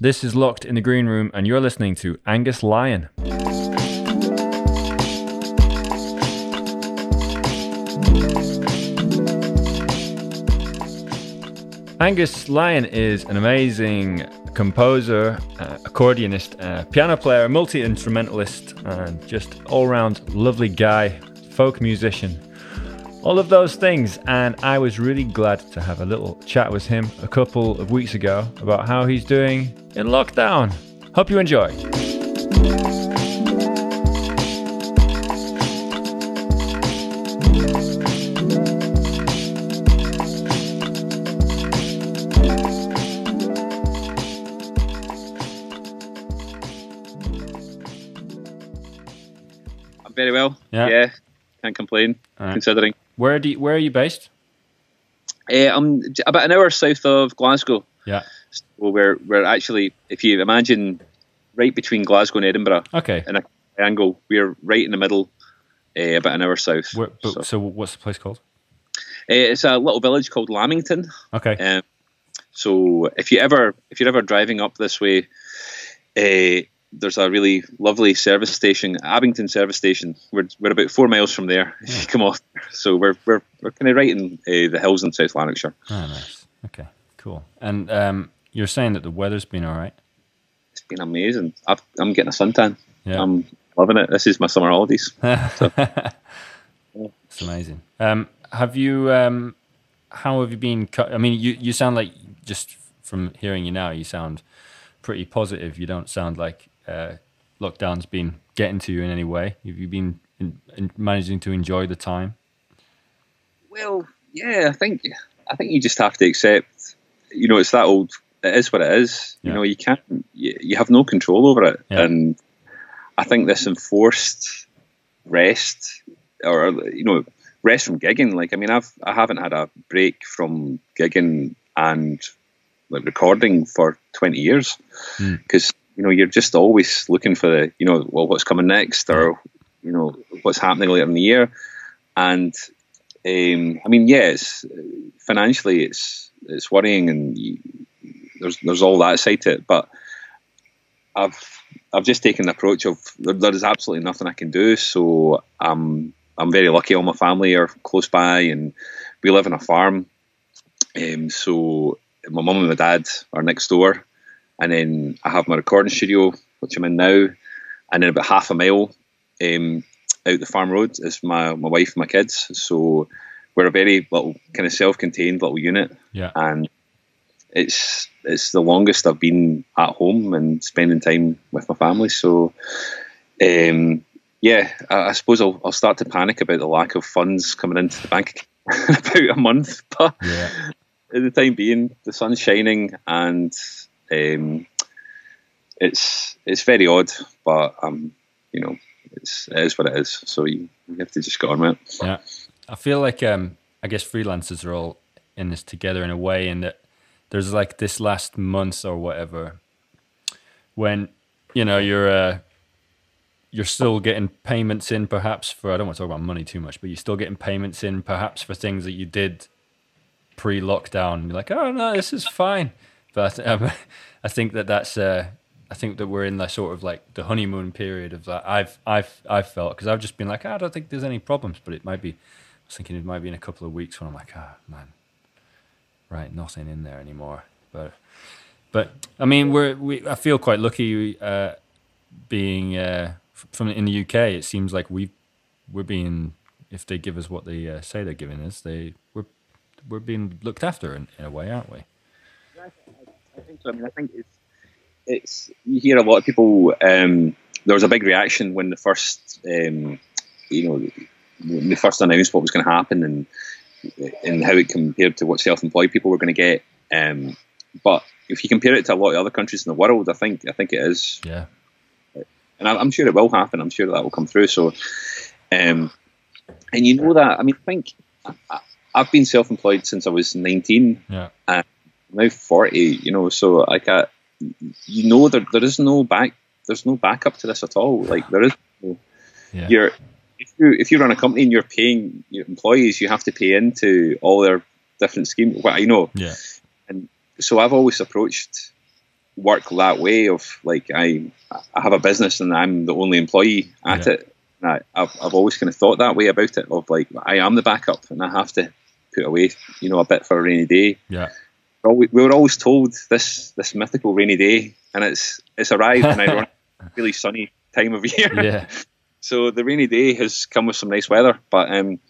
This is Locked in the Green Room, and you're listening to Angus Lyon. Angus Lyon is an amazing composer, uh, accordionist, uh, piano player, multi instrumentalist, and just all round lovely guy, folk musician. All of those things, and I was really glad to have a little chat with him a couple of weeks ago about how he's doing in lockdown. Hope you enjoy. Can't complain Alright. considering. Where do you, where are you based? Uh, I'm about an hour south of Glasgow. Yeah. Well, we're we're actually, if you imagine, right between Glasgow and Edinburgh Okay. in a triangle. We're right in the middle, uh, about an hour south. Where, but, so, so what's the place called? uh, it's a little village called Lamington. Okay. Um, so if you ever if you're ever driving up this way, uh, there's a really lovely service station, Abington service station. We're we're about four miles from there. If you come off, so we're we're we're kind of right in uh, the hills in South Lanarkshire. Oh, nice. Okay, cool. And um, you're saying that the weather's been all right. It's been amazing. I've, I'm getting a suntan. Yeah. I'm loving it. This is my summer holidays. it's amazing. Um, have you? Um, how have you been? cu- I mean, you you sound like just from hearing you now, you sound pretty positive. You don't sound like uh, lockdown's been getting to you in any way. Have you been in, in managing to enjoy the time? Well, yeah, I think I think you just have to accept. You know, it's that old. It is what it is. Yeah. You know, you can't. You, you have no control over it, Yeah. and I think this enforced rest, or you know, rest from gigging. Like, I mean, I've I haven't had a break from gigging and like recording for twenty years Hmm. because you know you're just always looking for the you know well what's coming next or you know what's happening later in the year. And um, I mean it's financially it's it's worrying and you, there's there's all that side to it. But I've I've just taken the approach of there, there is absolutely nothing I can do. So I'm I'm very lucky. All my family are close by and we live on a farm. Um, so my mum and my dad are next door and then I have my recording studio, which I'm in now, and then about half a mile um, out the farm road is my my wife and my kids. So we're a very little kind of self-contained little unit, Yeah. and it's it's the longest I've been at home and spending time with my family. So, um, yeah, I, I suppose I'll, I'll start to panic about the lack of funds coming into the bank in about a month, but Yeah. at the time being, the sun's shining and um, it's it's very odd, but um, you know, it's it is what it is. So you, you have to just get on with it. Yeah, I feel like um, I guess freelancers are all in this together in a way, in that there's like this last month or whatever when you know you're uh, you're still getting payments in, perhaps for I don't want to talk about money too much, but you're still getting payments in, perhaps for things that you did pre-lockdown. You're like, oh no, this is fine, but um, I think that that's. Uh, I think that we're in the sort of like the honeymoon period of that. I've I've I've felt because I've just been like, "Ah, I don't think there's any problems, but it might be. I was thinking it might be in a couple of weeks when I'm like, ah, man, right, nothing in there anymore. But but I mean, we're we. I feel quite lucky uh, being uh, from in the UK. It seems like we we're being if they give us what they uh, say they're giving us, they we're we're being looked after in, in a way, aren't we? I think so. I mean, I think it's it's you hear a lot of people. Um, there was a big reaction when the first, um, you know, when they first announced what was going to happen and and how it compared to what self-employed people were going to get. Um, but if you compare it to a lot of other countries in the world, I think I think it is Yeah, and I- I'm sure it will happen. I'm sure that will come through. So, um, and you know that. I mean, I think I, I've been self-employed since I was 19. yeah, I'm now 40. You know, so I, you know, there there is no back. There's no backup to this at all. Like there is. No, yeah, You're if you if you run a company and you're paying your employees, you have to pay into all their different schemes. Well, I know, yeah, And so I've always approached work that way of like I I have a business and I'm the only employee at Yeah. it. I, I've I've always kind of thought that way about it of like I am the backup and I have to put away you know a bit for a rainy day. Yeah. We were always told this this mythical rainy day, and it's it's arrived and I really sunny time of year. Yeah. So the rainy day has come with some nice weather, but um,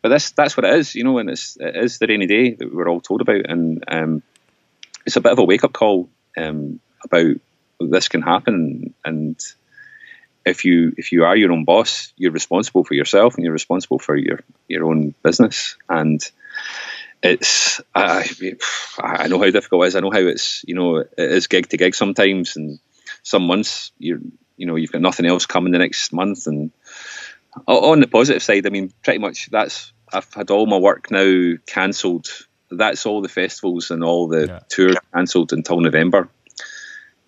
but this that's what it is, you know, and it's it is the rainy day that we were all told about, and um, it's a bit of a wake up call um, about this can happen, and if you if you are your own boss, you're responsible for yourself, and you're responsible for your your own business, and it's I I know how difficult it is. I know how it's you know it is gig to gig sometimes, and some months you're you know you've got nothing else coming the next month, and on the positive side, I mean pretty much that's I've had all my work now cancelled. That's all the festivals and all the Yeah. tours cancelled until November.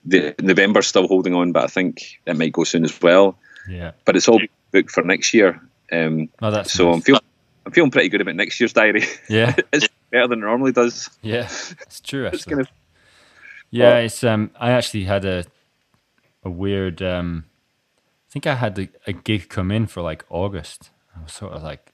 The November's still holding on, but I think it might go soon as well. Yeah. But it's all booked for next year. Um, so I'm feeling I'm feeling pretty good about next year's diary. Yeah. it's better than it normally does. Yeah. It's true. Actually. It's kind of Yeah, Well- it's um. I actually had a a weird um. I think I had a, a gig come in for like August. I was sort of like,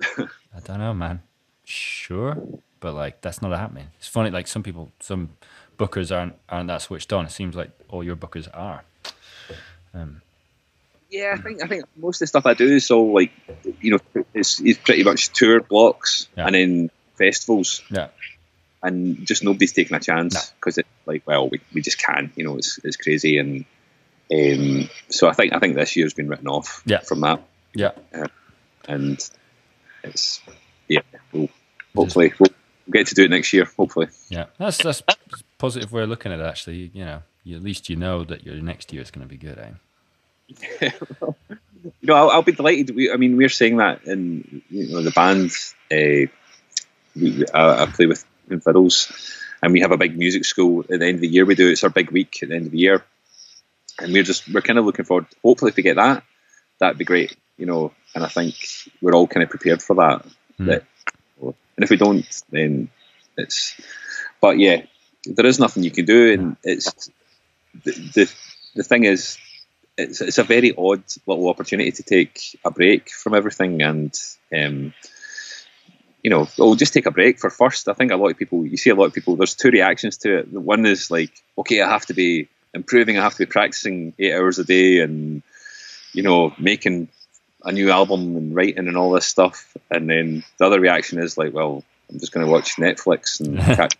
I don't know, man. Sure, but like that's not happening. It's funny. Like some people, some bookers aren't aren't that switched on. It seems like all your bookers are. Um, yeah. I think I think most of the stuff I do is all like you know it's, it's pretty much tour blocks Yeah. and then festivals, yeah, and just nobody's taking a chance because it's like well we, we just can't, You know it's it's crazy and. Um, so I think I think this year's been written off Yeah. from that, yeah. and it's yeah. We'll, hopefully we'll get to do it next year. Hopefully. Yeah, that's that's a positive way of looking at it. Actually, you know, you, at least you know that your next year is going to be good. Eh? you know, I'll, I'll be delighted. We, I mean, we're saying that in you know the band. Uh, we, I, I play with in fiddles, and we have a big music school at the end of the year. We do it's our big week at the end of the year, and we're just we're kind of looking forward. Hopefully, if we get that, that'd be great. You know, and I think we're all kind of prepared for that. Hmm. That, and if we don't, then it's. But yeah, there is nothing you can do, and it's the the, the thing is it's, it's a very odd little opportunity to take a break from everything and um, you know oh just take a break for first. I think a lot of people you see a lot of people there's two reactions to it. The one is like okay i have to be improving i have to be practicing eight hours a day and you know making a new album and writing and all this stuff. And then the other reaction is like well i'm just going to watch netflix and catch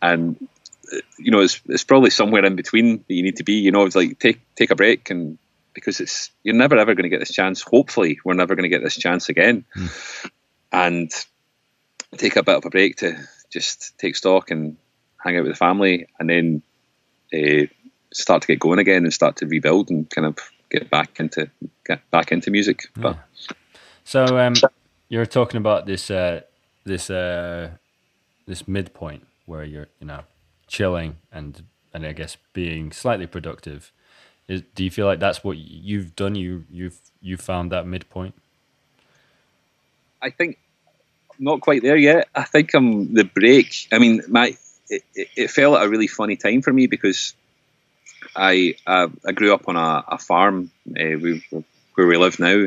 and you know, it's it's probably somewhere in between that you need to be. You know, it's like take take a break and because it's you're never ever going to get this chance. Hopefully, we're never going to get this chance again, and take a bit of a break to just take stock and hang out with the family, and then uh, start to get going again and start to rebuild and kind of get back into get back into music. But So um, you're talking about this uh, this uh, this midpoint where you're you know chilling and and I guess being slightly productive. Is, do you feel like that's what you've done? You you've you found that midpoint. I think not quite there yet. I think I'm the break. I mean, my it, it, fell at a really funny time for me because I uh, I grew up on a, a farm uh, we, where we live now,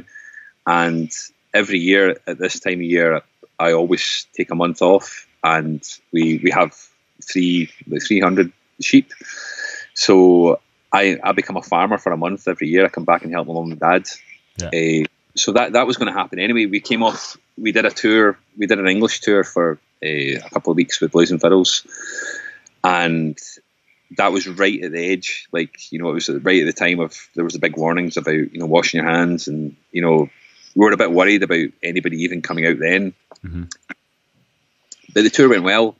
and every year at this time of year, I always take a month off, and we we have three like 300 sheep. So I I become a farmer for a month every year. I come back and help my mum and dad. Uh, so that that was going to happen anyway. We came off. We did a tour. We did an English tour for uh, a couple of weeks with Blazin' Fiddles, and that was right at the edge. Like you know, it was right at the time of there was the big warnings about you know washing your hands, and you know we were a bit worried about anybody even coming out then. Mhm. But the tour went well,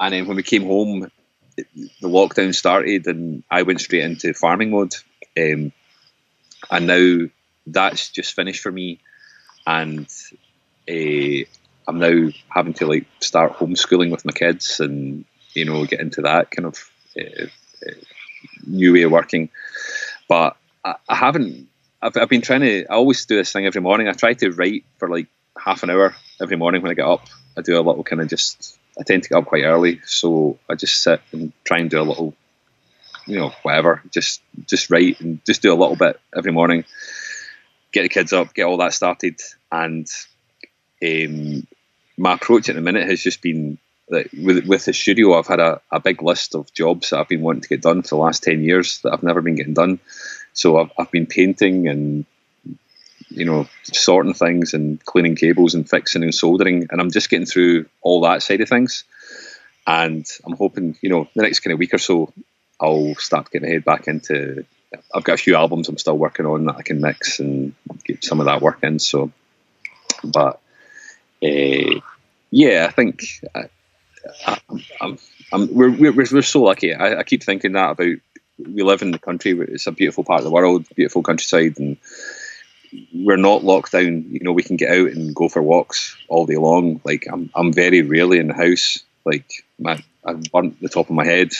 and then when we came home, the lockdown started, and I went straight into farming mode. Um, and now that's just finished for me, and uh, I'm now having to like start homeschooling with my kids, and you know get into that kind of uh, new way of working. But I, I haven't. I've, I've been trying to. I always do this thing every morning. I try to write for like half an hour every morning when I get up. I do a little kind of just I tend to get up quite early, so I just sit and try and do a little, you know, whatever. Just just write and just do a little bit every morning. Get the kids up, get all that started, and um, my approach at the minute has just been that with with the studio, I've had a, a big list of jobs that I've been wanting to get done for the last ten years that I've never been getting done. So I've, I've been painting and you know sorting things and cleaning cables and fixing and soldering, and I'm just getting through all that side of things. And I'm hoping you know the next kind of week or so, I'll start getting my head back into. I've got a few albums I'm still working on that I can mix and get some of that work in. So, but uh, yeah, I think I, I'm, we're, we're, we're so lucky. I, I, keep thinking that about we live in the country. It's a beautiful part of the world, beautiful countryside, and we're not locked down. You know, we can get out and go for walks all day long. Like I'm, I'm very rarely in the house. Like my, I've burnt the top of my head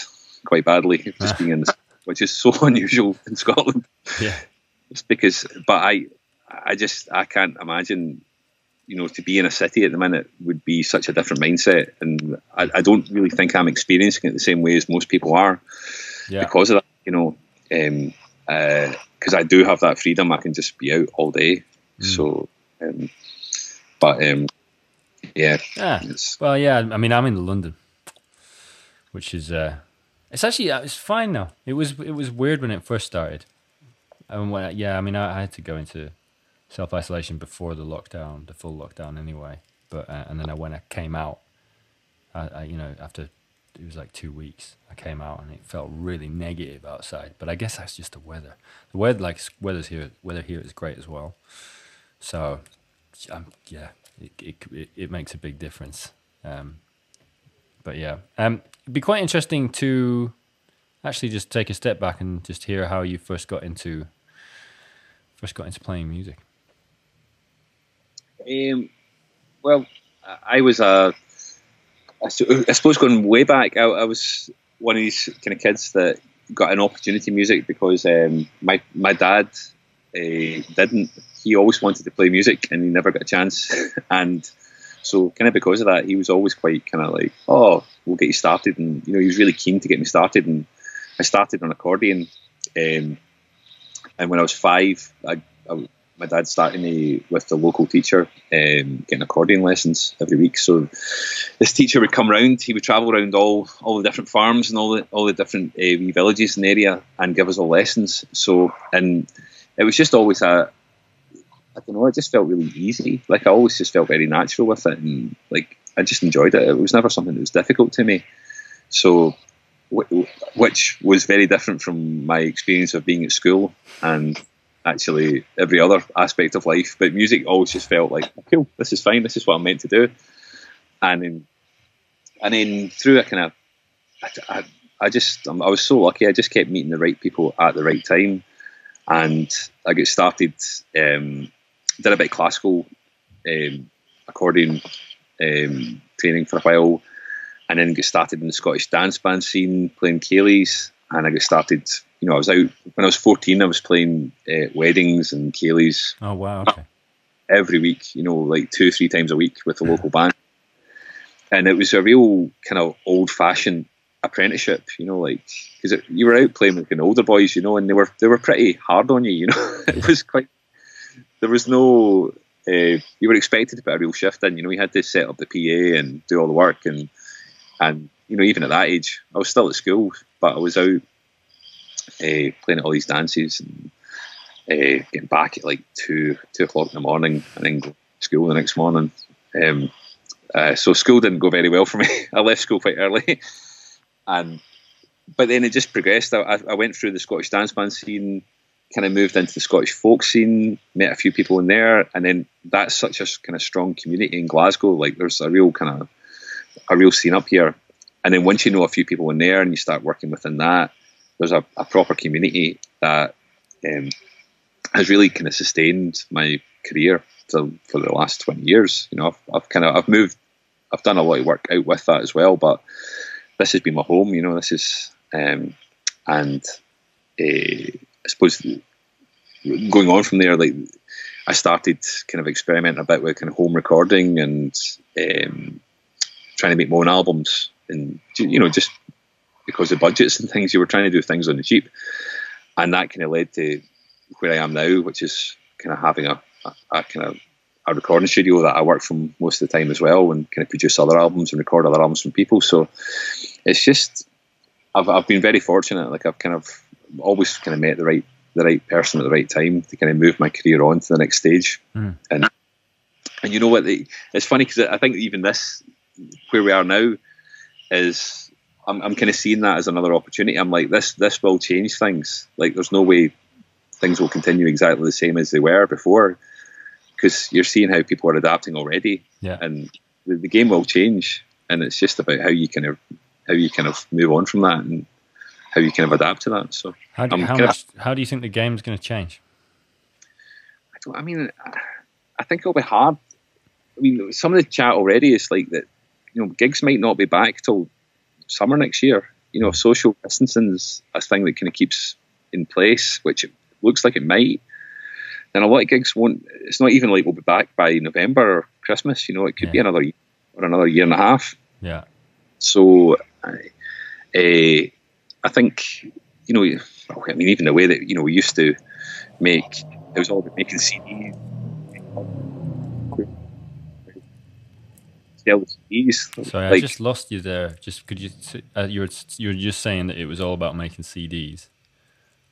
quite badly just being in the, which is so unusual in Scotland. Yeah, it's because, but I, I just I can't imagine you know, to be in a city at the minute would be such a different mindset, and I, I don't really think I'm experiencing it the same way as most people are yeah. because of that. You know, um, uh, I do have that freedom, I can just be out all day. Mm. So, um, but um, yeah, yeah. Well, yeah. I mean, I'm in London, which is uh, it's actually uh, it's fine now. It was it was weird when it first started. And when, yeah, I mean, I, I had to go into self isolation before the lockdown, the full lockdown anyway. But uh, and then I, when I came out, I, I, you know after it was like two weeks, I came out and it felt really negative outside. But I guess that's just the weather. The weather, like weather's here, weather here is great as well. So, um, yeah, it, it it makes a big difference. Um, but yeah, um, it'd be quite interesting to actually just take a step back and just hear how you first got into first got into playing music. Um, well, I was a, I suppose going way back, I, I, was one of these kind of kids that got an opportunity music because um, my my dad uh, didn't. He always wanted to play music and he never got a chance. and so, kind of because of that, he was always quite kind of like, "Oh, we'll get you started," and you know, he was really keen to get me started. And I started on accordion. Um, and when I was five, I, I my dad started me with the local teacher, um, getting accordion lessons every week. So this teacher would come round. He would travel around all all the different farms and all the all the different uh, wee villages in the area and give us all lessons. So and it was just always a I don't know. It just felt really easy. Like I always just felt very natural with it, and like I just enjoyed it. It was never something that was difficult to me. So which was very different from my experience of being at school and actually every other aspect of life. But music always just felt like, cool, this is fine, this is what I'm meant to do. And then, and then through a kind of, I, I, just, I was so lucky. I just kept meeting the right people at the right time, and I got started. Um, did a bit of classical um, accordion um, training for a while, and then got started in the Scottish dance band scene, playing Céilís, and I got started you know, I was out when I was 14. I was playing uh, weddings and Céilís. Oh wow! Okay. Every week, you know, like two or three times a week with the local band, and it was a real kind of old-fashioned apprenticeship. You know, like because you were out playing with the older boys, you know, and they were they were pretty hard on you. You know, it was quite. There was no. Uh, you were expected to put a real shift in. You know, you had to set up the PA and do all the work, and and you know, even at that age, I was still at school, but I was out uh, playing all these dances and uh, getting back at like two two o'clock in the morning and then go to school the next morning. Um, uh, so school didn't go very well for me. I left school quite early, and but then it just progressed. I, I went through the Scottish dance band scene, kind of moved into the Scottish folk scene, met a few people in there, and then that's such a kind of strong community in Glasgow. Like there's a real kind of a real scene up here, and then once you know a few people in there and you start working within that, there's a, a proper community that um, has really kind of sustained my career to, for the last 20 years. You know, I've, I've kind of I've moved, I've done a lot of work out with that as well, but this has been my home. You know, this is um, and uh, I suppose going on from there, like I started kind of experimenting a bit with kind of home recording and um, trying to make my own albums, and you know, just because of budgets and things, you were trying to do things on the cheap, and that kind of led to where I am now, which is kind of having a, a, a kind of a recording studio that I work from most of the time as well, and kind of produce other albums and record other albums from people. So it's just I've I've been very fortunate. Like I've kind of always kind of met the right the right person at the right time to kind of move my career on to the next stage. Mm. And and you know what? It's funny because I think even this where we are now is I'm I'm kind of seeing that as another opportunity. I'm like this this will change things. Like there's no way things will continue exactly the same as they were before because you're seeing how people are adapting already. Yeah. And the, the game will change, and it's just about how you kind of how you kind of move on from that and how you kind of adapt to that. So how do, how, much, of, how do you think the game's going to change? I don't. I mean, I think it'll be hard. I mean, some of the chat already is like that. You know, gigs might not be back till summer next year. You know, social distancing is a thing that kind of keeps in place, which it looks like it might. And a lot of gigs won't. It's not even like we'll be back by November or Christmas. You know, it could yeah. be another year or another year and a half. Yeah. So, uh, I think you know. I mean, even the way that you know we used to make it was all about making CDs. CDs. Sorry, like, I just lost you there. Just could you? Uh, you were you were just saying that it was all about making CDs.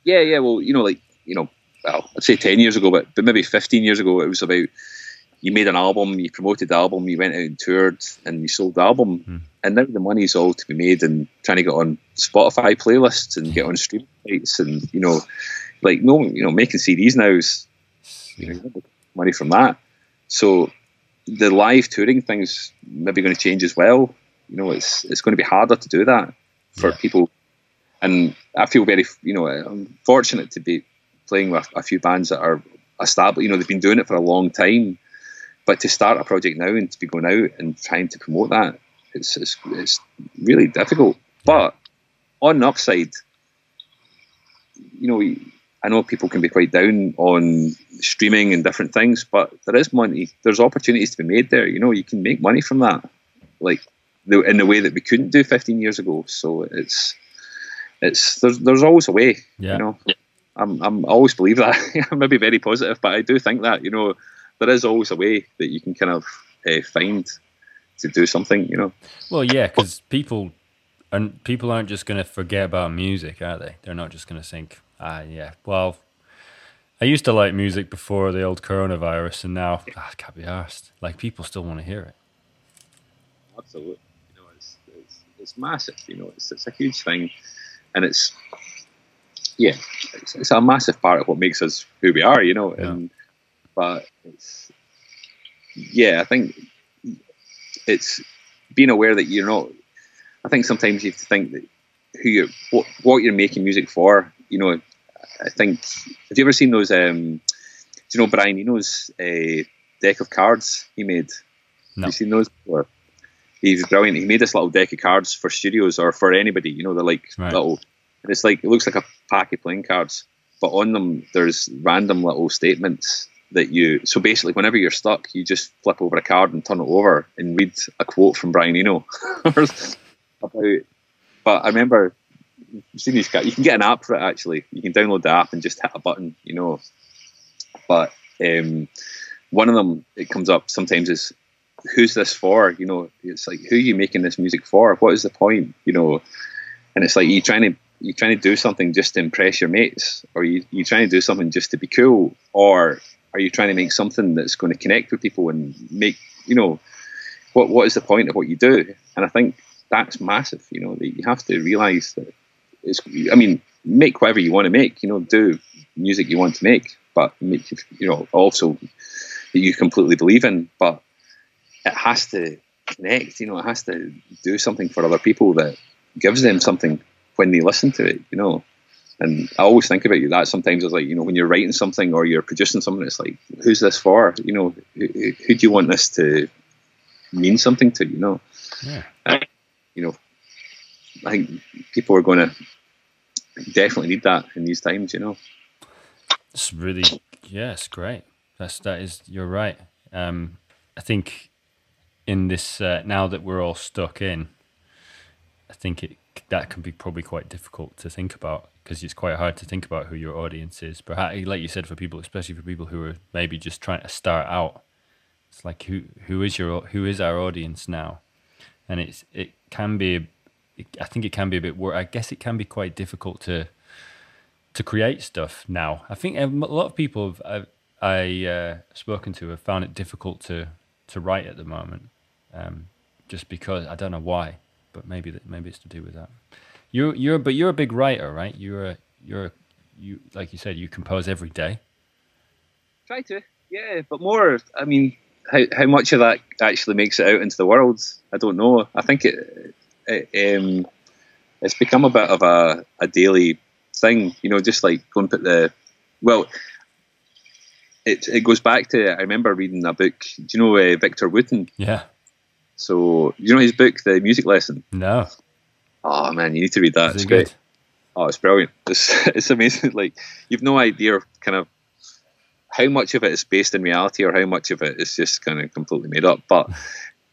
Yeah, yeah. Well, you know, like you know, well, I'd say 10 years ago, but, but maybe 15 years ago, it was about you made an album, you promoted the album, you went out and toured, and you sold the album. Mm. And now the money's all to be made and trying to get on Spotify playlists and get on streaming sites, and you know, like no, you know, making CDs now is you know money from that. So the live touring thing's maybe going to change as well. You know, it's it's going to be harder to do that for yeah. people, and I feel very, you know, I'm fortunate to be playing with a few bands that are established. You know, they've been doing it for a long time, but to start a project now and to be going out and trying to promote that, it's it's, it's really difficult. But on the upside, you know, I know people can be quite down on streaming and different things, but there is money. There's opportunities to be made there. You know, you can make money from that, like the, in the way that we couldn't do 15 years ago. So it's it's there's there's always a way. Yeah. You know. I'm, I'm I always believe that. I'm maybe very positive, but I do think that you know there is always a way that you can kind of uh, find to do something. You know. Well, yeah, because people and people aren't just going to forget about music, are they? They're not just going to think, ah, yeah, well, I used to like music before the old coronavirus, and now ah, I can't be asked. Like people still want to hear it. Absolutely, you know, it's it's, it's massive. You know, it's it's a huge thing, and it's yeah, it's, it's, a massive part of what makes us who we are, you know. Yeah. And but it's yeah, I think it's being aware that you're not. I think sometimes you have to think that who you what what you're making music for. You know, I think have you ever seen those? Um, do you know Brian Eno's uh, deck of cards he made? No. Have you seen those before? He's brilliant. He made this little deck of cards for studios or for anybody. You know, they're like right. little it's like it looks like a pack of playing cards, but on them there's random little statements that you. So basically, whenever you're stuck, you just flip over a card and turn it over and read a quote from Brian Eno about. But I remember seen these You can get an app for it actually. You can download the app and just hit a button, you know. But um, one of them it comes up sometimes is who's this for? You know, it's like who are you making this music for? What is the point? You know, and it's like you trying to you trying to do something just to impress your mates, or you you trying to do something just to be cool, or are you trying to make something that's going to connect with people and make you know what what is the point of what you do? And I think that's massive. You know, that you have to realize that it's. I mean, make whatever you want to make. You know, do music you want to make, but make you know also that you completely believe in. But it has to connect. You know, it has to do something for other people that gives them something when they listen to it, you know. And I always think about you that sometimes it's like, you know, when you're writing something or you're producing something, it's like, who's this for? You know, who, who do you want this to mean something to, you know? Yeah. And, you know, I think people are going to definitely need that in these times, you know. It's really, it's great. That's, that is, you're right. Um, I think in this uh, now that we're all stuck in, I think it that can be probably quite difficult to think about because it's quite hard to think about who your audience is. Perhaps, like you said, for people, especially for people who are maybe just trying to start out, it's like who who is your who is our audience now, and it's it can be, I think it can be a bit. I guess it can be quite difficult to to create stuff now. I think a lot of people have, I uh, spoken to have found it difficult to to write at the moment, um, just because I don't know why, but maybe maybe it's to do with that. You you're but you're a big writer, right? You're a, you're you like you said you compose every day. Try to, yeah, but more. I mean, how how much of that actually makes it out into the world? I don't know. I think it, it um, it's become a bit of a, a daily thing. You know, just like go and put the well. It it goes back to I remember reading a book. Do you know uh, Victor Wooten? Yeah. So you know his book, The Music Lesson. No. Oh man, you need to read that. Is it's it great. Good? Oh, it's brilliant. It's it's amazing. Like you've no idea kind of how much of it is based in reality or how much of it is just kind of completely made up. But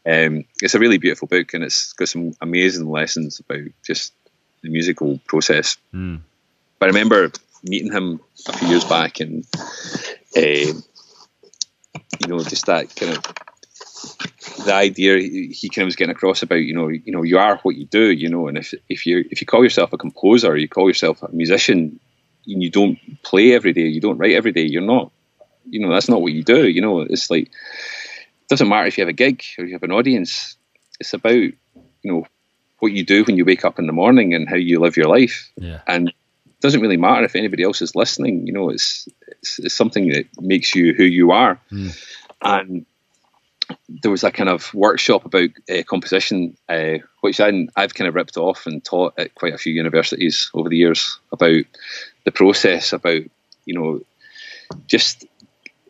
um, it's a really beautiful book and it's got some amazing lessons about just the musical process. Mm. But I remember meeting him a few years back and uh, you know just that kind of the idea he kind of was getting across about you know you know you are what you do you know and if if you if you call yourself a composer you call yourself a musician and you don't play every day you don't write every day you're not you know that's not what you do you know it's like doesn't matter if you have a gig or you have an audience it's about you know what you do when you wake up in the morning and how you live your life yeah. and it doesn't really matter if anybody else is listening you know it's it's, it's something that makes you who you are mm. and there was a kind of workshop about uh, composition, uh, which I, I've kind of ripped off and taught at quite a few universities over the years about the process, about, you know, just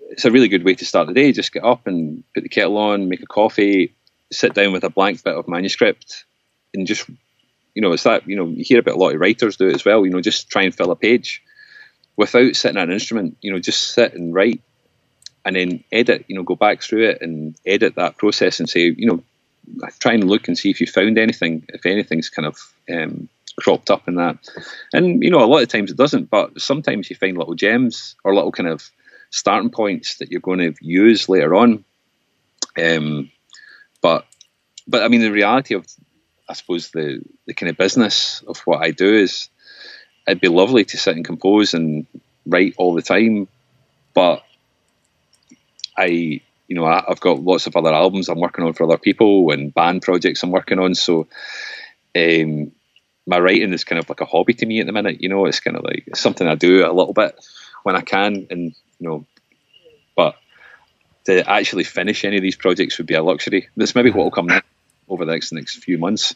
it's a really good way to start the day. Just get up and put the kettle on, make a coffee, sit down with a blank bit of manuscript, and just, you know, it's that, you know, you hear about a lot of writers do it as well, you know, just try and fill a page without sitting at an instrument, you know, just sit and write and then edit, you know, go back through it and edit that process and say, you know, try and look and see if you found anything, if anything's kind of um, cropped up in that. And, you know, a lot of times it doesn't, but sometimes you find little gems or little kind of starting points that you're going to use later on. Um, but, but I mean, the reality of, I suppose, the, the kind of business of what I do is it'd be lovely to sit and compose and write all the time, but I, you know, I, have got lots of other albums I'm working on for other people and band projects I'm working on. So, um, my writing is kind of like a hobby to me at the minute. You know, it's kind of like something I do a little bit when I can, and you know, but to actually finish any of these projects would be a luxury. That's maybe what will come over the next next few months.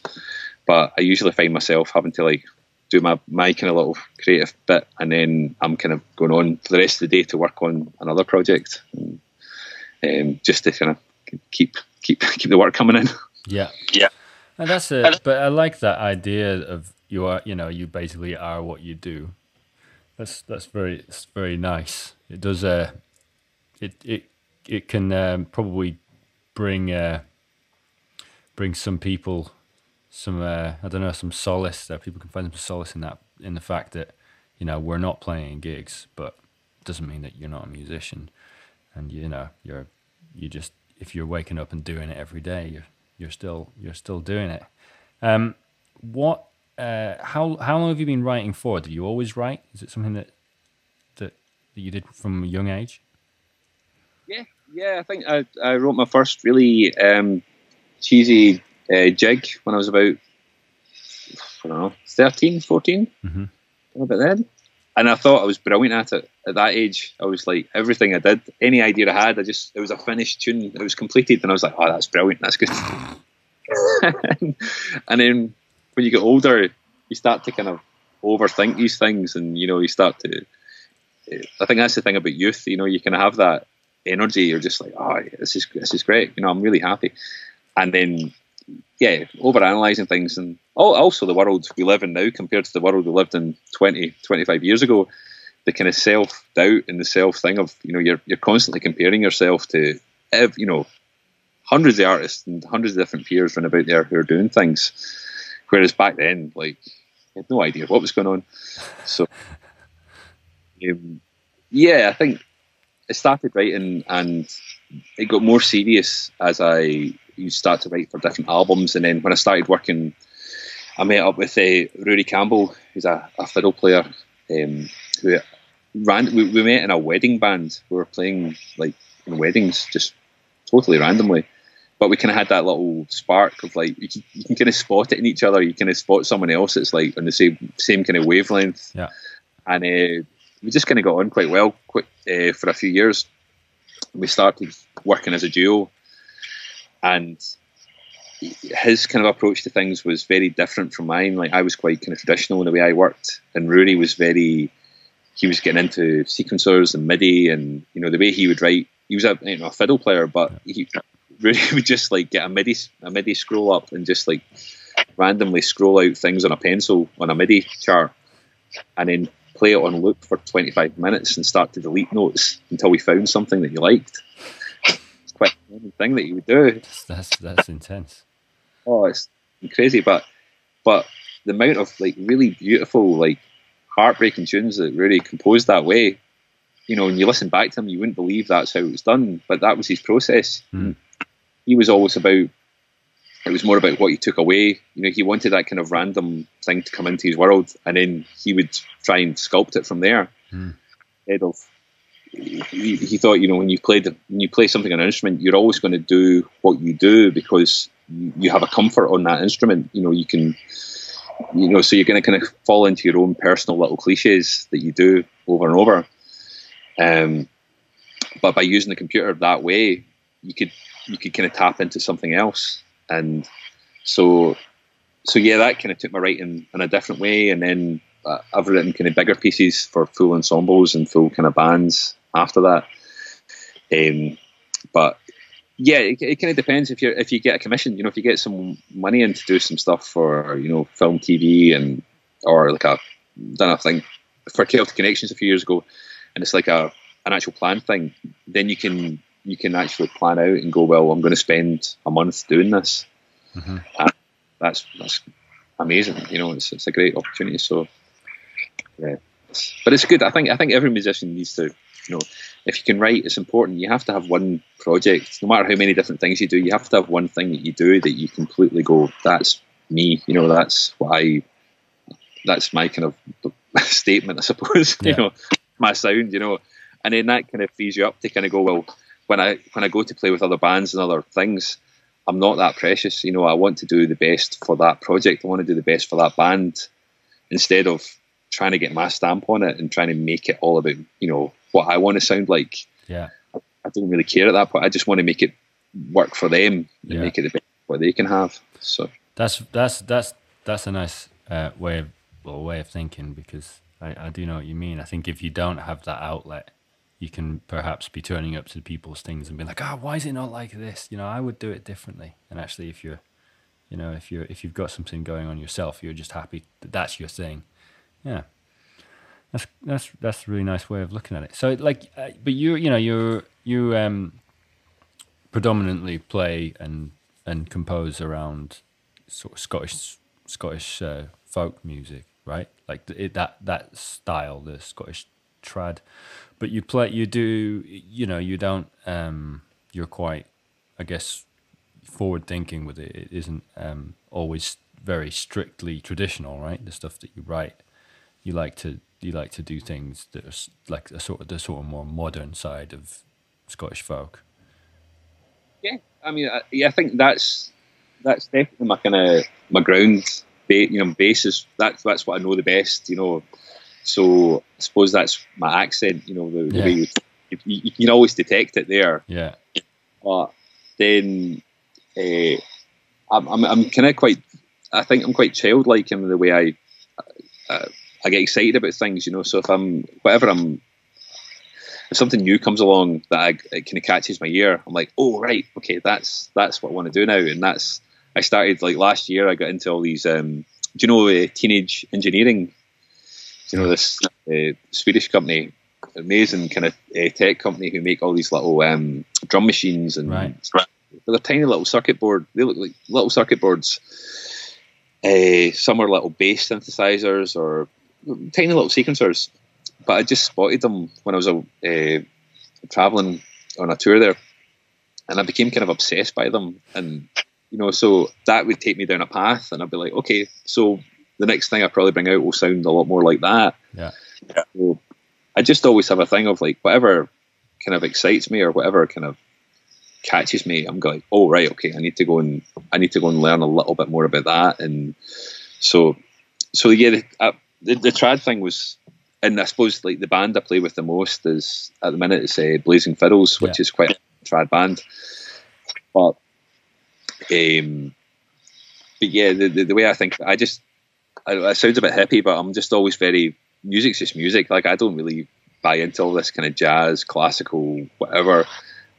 But I usually find myself having to like do my my kind of little creative bit, and then I'm kind of going on for the rest of the day to work on another project. And, um, just to kind of keep keep keep the work coming in. Yeah, yeah. And that's it. But I like that idea of you are, you know, you basically are what you do. That's that's very it's very nice. It does. Uh, it it it can um, probably bring uh, bring some people some uh, I don't know some solace that people can find some solace in that in the fact that you know we're not playing gigs, but it doesn't mean that you're not a musician, and you know you're you just if you're waking up and doing it every day, you're you're still you're still doing it. Um, what? Uh, how how long have you been writing for? Did you always write? Is it something that that, that you did from a young age? Yeah, yeah. I think I, I wrote my first really um, cheesy uh, jig when I was about I don't know 13, 14. Mm-hmm. About then and I thought I was brilliant at it at that age. I was like everything I did, any idea I had, I just it was a finished tune. It was completed, and I was like, oh, that's brilliant. That's good. and then when you get older, you start to kind of overthink these things, and you know, you start to. Eh, I think that's the thing about youth. You know, you can have that energy. You're just like, oh, this is this is great. You know, I'm really happy. And then yeah, over analysing things and also the world we live in now compared to the world we lived in 20, 25 years ago, the kind of self doubt and the self thing of, you know, you're, you're constantly comparing yourself to, you know, hundreds of artists and hundreds of different peers run about there who are doing things. Whereas back then, like, I had no idea what was going on. So, um, yeah, I think I started writing and it got more serious as I you start to write for different albums. And then when I started working, I met up with uh, Rory Campbell, who's a, a fiddle player, um, who ran. We, we, met in a wedding band. We were playing like in weddings, just totally randomly. But we kind of had that little spark of like you can, you can kind of spot it in each other. You kind of spot someone else that's like on the same same kind of wavelength. Yeah. And uh, we just kind of got on quite well, quite uh, for a few years. We started working as a duo, and his kind of approach to things was very different from mine. Like I was quite kind of traditional in the way I worked, and Rory was very. He was getting into sequencers and MIDI, and you know the way he would write. He was a you know a fiddle player, but he Rory would just like get a MIDI a MIDI scroll up and just like randomly scroll out things on a pencil on a MIDI chart, and then play it on loop for 25 minutes and start to delete notes until we found something that you liked. It's quite a thing that you would do. That's that's intense. Oh, it's crazy, but but the amount of like really beautiful, like heartbreaking tunes that really composed that way, you know, when you listen back to him, you wouldn't believe that's how it was done. But that was his process. Mm. He was always about it was more about what he took away. You know, he wanted that kind of random thing to come into his world, and then he would try and sculpt it from there. Mm. Instead of, he, he, thought, you know, when you played when you play something on an instrument, you're always going to do what you do because you, you have a comfort on that instrument. You know, you can, you know, so you're going to kind of fall into your own personal little cliches that you do over and over. Um, but by using the computer that way, you could you could kind of tap into something else and so so yeah, that kind of took my writing in a different way, and then uh, I've written kind of bigger pieces for full ensembles and full kind of bands after that. Um, but yeah, it, it kind of depends if you if you get a commission. You know, if you get some money in to do some stuff for you know film, TV, and or like a done a thing for Celtic Connections a few years ago, and it's like a an actual plan thing. Then you can you can actually plan out and go, well, I'm going to spend a month doing this. Mm-hmm. that's that's amazing. You know, it's it's a great opportunity. So yeah, but it's good. I think I think every musician needs to, you know, if you can write, it's important. You have to have one project, no matter how many different things you do. You have to have one thing that you do that you completely go, that's me. You know, that's I. That's my kind of statement, I suppose. Yeah. You know, my sound. You know, and then that kind of frees you up to kind of go, well, when I when I go to play with other bands and other things, I'm not that precious. You know, I want to do the best for that project. I want to do the best for that band instead of trying to get my stamp on it and trying to make it all about you know what I want to sound like. Yeah, I don't really care at that point. I just want to make it work for them and yeah. make it the best what they can have. So that's that's that's that's a nice uh, way of well, way of thinking because I, I do know what you mean. I think if you don't have that outlet you can perhaps be turning up to people's things and being like, "Ah, oh, why is it not like this?" You know, I would do it differently. And actually, if you're, you know, if you're if you've got something going on yourself, you're just happy that that's your thing. Yeah, that's that's that's a really nice way of looking at it. So, like, uh, but you you know you you um predominantly play and and compose around sort of Scottish Scottish uh, folk music, right? Like it, that that style, the Scottish trad. But you play you do you know you don't um you're quite i guess forward thinking with it. It isn't um always very strictly traditional right? The stuff that you write. You like to you like to do things that are like a sort of the sort of more modern side of scottish folk. Yeah i mean I, yeah i think that's that's definitely my kind of my ground you know basis. That's that's what i know the best you know so I suppose that's my accent. You know, the, the yeah. way you, you, you, can always detect it there. Yeah. But then uh, I'm, I'm, I'm kind of quite. I think I'm quite childlike in the way I uh, I get excited about things. You know, so if I'm whatever I'm. If something new comes along that I, it kind of catches my ear, I'm like, oh right, okay, that's that's what I want to do now, and that's I started like last year. I got into all these. Um, do you know uh, teenage engineering you know this uh, Swedish company, amazing kind of uh, tech company who make all these little um, drum machines and right. they're tiny little circuit board. They look like little circuit boards. Uh, some are little bass synthesizers or tiny little sequencers. But I just spotted them when I was uh, traveling on a tour there, and I became kind of obsessed by them. And you know, so that would take me down a path, and I'd be like, okay, so the next thing I probably bring out will sound a lot more like that. Yeah. So I just always have a thing of like whatever kind of excites me or whatever kind of catches me, I'm going, oh right, okay, I need to go and I need to go and learn a little bit more about that. And so, so yeah, the, uh, the, the trad thing was, and I suppose like the band I play with the most is at the minute it's uh, Blazin' Fiddles, which Yeah. is quite a trad band. But, um, but yeah, the, the, the way I think, I just, I, it sounds a bit hippie, but I'm just always very music's just music. Like I don't really buy into all this kind of jazz, classical, whatever.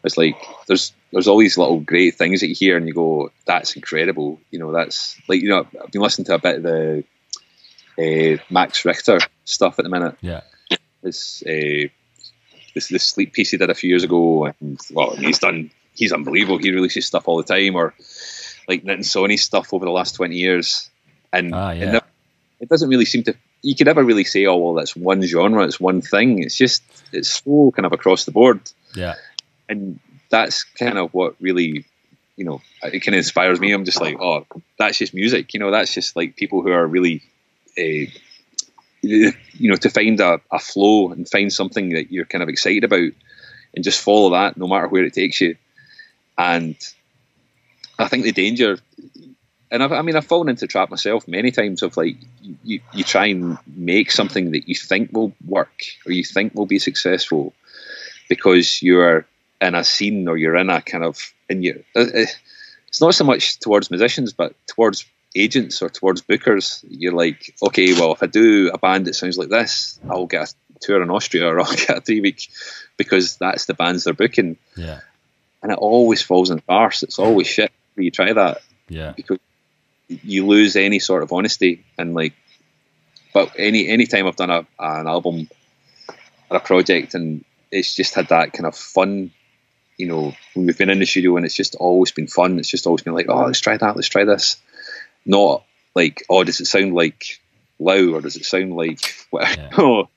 It's like there's there's all these little great things that you hear and you go, that's incredible. You know, that's like you know I've been listening to a bit of the uh, Max Richter stuff at the minute. Yeah. This uh, this this sleep piece he did a few years ago, and well, he's done. He's unbelievable. He releases stuff all the time, or like Nitin Sawhney stuff over the last twenty years, and Ah, yeah. never- it doesn't really seem to. You could never really say, "Oh, well, that's one genre, it's one thing." It's just it's so kind of across the board, Yeah. and that's kind of what really, you know, it kind of inspires me. I'm just like, oh, that's just music. You know, that's just like people who are really, uh, you know, to find a, a flow and find something that you're kind of excited about, and just follow that no matter where it takes you. And I think the danger, and I've, I mean, I've fallen into a trap myself many times of like you, you try and make something that you think will work or you think will be successful because you're in a scene or you're in a kind of and you uh, uh, it's not so much towards musicians but towards agents or towards bookers you're like okay well if i do a band that sounds like this i'll get a tour in austria or i'll get a three week because that's the bands they're booking Yeah. and it always falls in farce it's always shit when you try that Yeah. because you lose any sort of honesty and like but any any time I've done a, an album or a project and it's just had that kind of fun you know when we've been in the studio and it's just always been fun it's just always been like oh let's try that let's try this. Not like oh does it sound like low or does it sound like Yeah. oh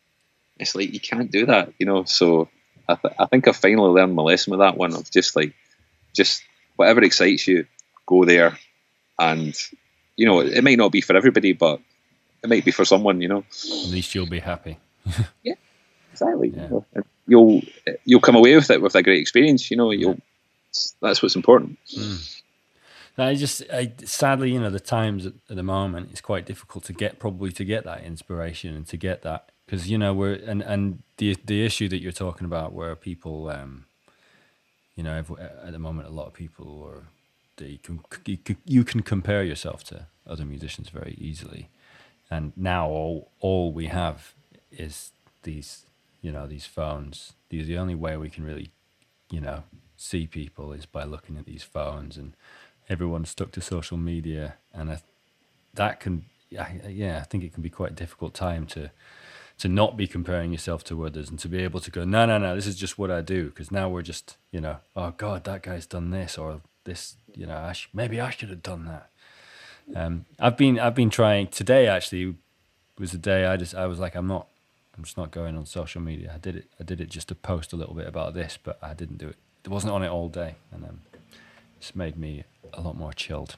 it's like you can't do that you know? So I, th- I think I finally learned my lesson with that one of just like just whatever excites you go there and you know it might not be for everybody but it might be for someone you know. At least you'll be happy. exactly. Yeah. You know, you'll you'll come away with it with a great experience you know you'll that's what's important. I just, I, sadly, you know, the times at, at the moment, it's quite difficult to get, probably to get that inspiration and to get that, because you know we're and and the the issue that you're talking about, where people, um, you know, at the moment, a lot of people, or can you can, you can compare yourself to other musicians very easily, and now all all we have is these, you know, these phones. These the only way we can really, you know, see people is by looking at these phones. And everyone's stuck to social media. And I, that can yeah, yeah i think it can be quite a difficult time to to not be comparing yourself to others and to be able to go no no no this is just what i do. Because now we're just you know oh god that guy's done this or this you know I sh- maybe i should have done that um, i've been i've been trying today actually was the day i just i was like i'm not i'm just not going on social media i did it i did it just to post a little bit about this but i didn't do it it wasn't on it all day and um, it's made me a lot more chilled.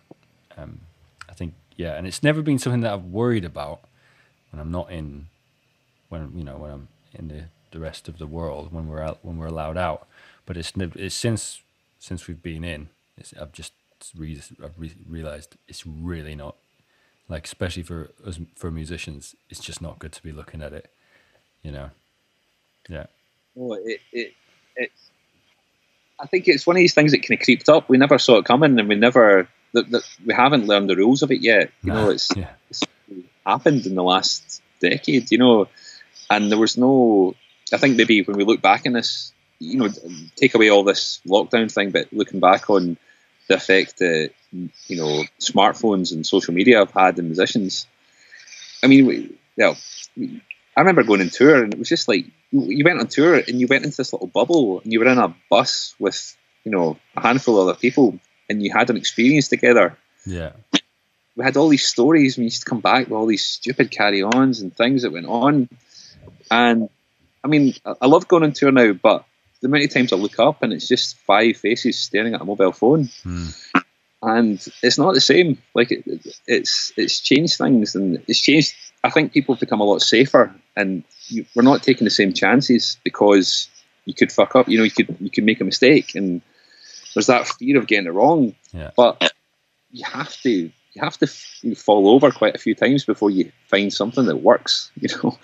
Um, I think, yeah, and it's never been something that I've worried about when I'm not in, when you know, when I'm in the, the rest of the world, when we're out, when we're allowed out. But it's it's since since we've been in, it's, I've just re- I've re- realized it's really not like, especially for us for musicians, it's just not good to be looking at it, you know. Yeah, Oh, it, it, it's. I think it's one of these things that kind of creeped up. We never saw it coming, and we never. The, the, we haven't learned the rules of it yet. You know, it's, yeah, it's happened in the last decade. You know, and there was no. I think maybe when we look back on this, you know, take away all this lockdown thing, but looking back on the effect that you know smartphones and social media have had in musicians. I mean, we, well, we, I remember going on tour, and it was just like you, you went on tour and you went into this little bubble, and you were in a bus with you know a handful of other people, and you had an experience together. Yeah. We had all these stories. We used to come back with all these stupid carry-ons and things that went on, and I mean, I love going on tour now, but the many times I look up and it's just five faces staring at a mobile phone. Mm. And it's not the same. Like it, it's it's changed things, and it's changed. I think people have become a lot safer, and you, we're not taking the same chances because you could fuck up. You know, you could you could make a mistake, and there's that fear of getting it wrong. Yeah. But you have to you have to fall over quite a few times before you find something that works. You know,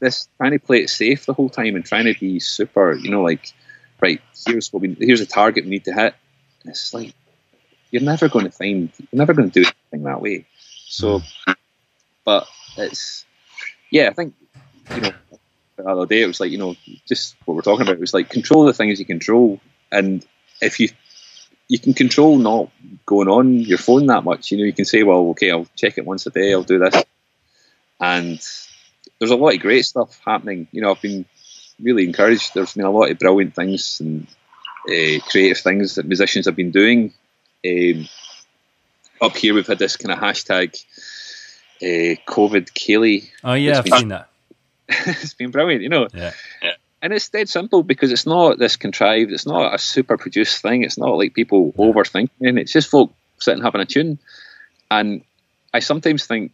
this trying to play it safe the whole time and trying to be super. You know, like right here's what we here's a target we need to hit. It's like you're never going to find you're never going to do anything that way. So, but it's yeah, I think you know the other day it was like you know just what we're talking about. It was like control the things you control, and if you you can control not going on your phone that much, you know, you can say, well, okay, I'll check it once a day, I'll do this, and there's a lot of great stuff happening. You know, I've been really encouraged. There's been a lot of brilliant things and uh, creative things that musicians have been doing. Um, up here, we've had this kind of hashtag uh, COVID Ceilidh. Oh yeah, I've been, seen that. it's been brilliant, you know. Yeah. And it's dead simple because it's not this contrived. It's not a super produced thing. It's not like people overthinking. It's just folk sitting having a tune. And I sometimes think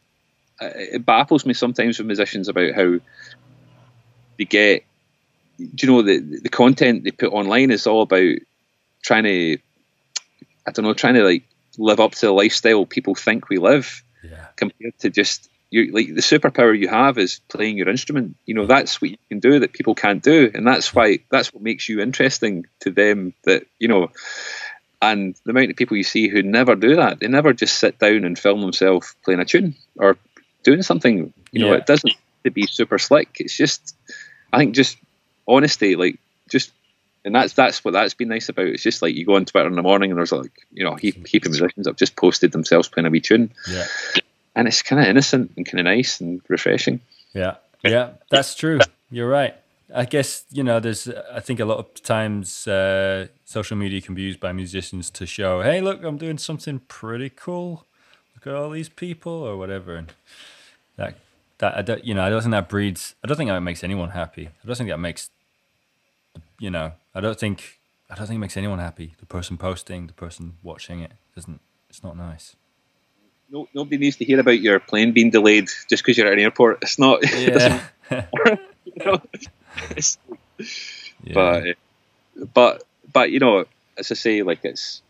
it baffles me sometimes with musicians about how they get. Do you know the the content they put online is all about trying to, I don't know, trying to like live up to the lifestyle people think we live, Yeah. compared to just you like the superpower you have is playing your instrument. You know that's what you can do that people can't do, and that's why that's what makes you interesting to them. That you know, and the amount of people you see who never do that, they never just sit down and film themselves playing a tune or doing something. You know, Yeah. it doesn't have to be super slick. It's just, I think, just honesty, like just. And that's that's what that's been nice about. It's just like you go on Twitter in the morning and there's like you know a heap, heap of musicians have just posted themselves playing a wee tune, Yeah. and it's kind of innocent and kind of nice and refreshing. Yeah, yeah, that's true. You're right. I guess you know, there's. I think a lot of times uh, social media can be used by musicians to show, hey, look, I'm doing something pretty cool. Look oh, at all these people or whatever, and that that I don't, you know, I don't think that breeds. I don't think that makes anyone happy. I don't think that makes, you know, I don't think I don't think it makes anyone happy. The person posting, the person watching it doesn't. It's not nice. No, nobody needs to hear about your plane being delayed just because you're at an airport. It's not. it Yeah. you know, it's- yeah. but but but you know, as I say, like it's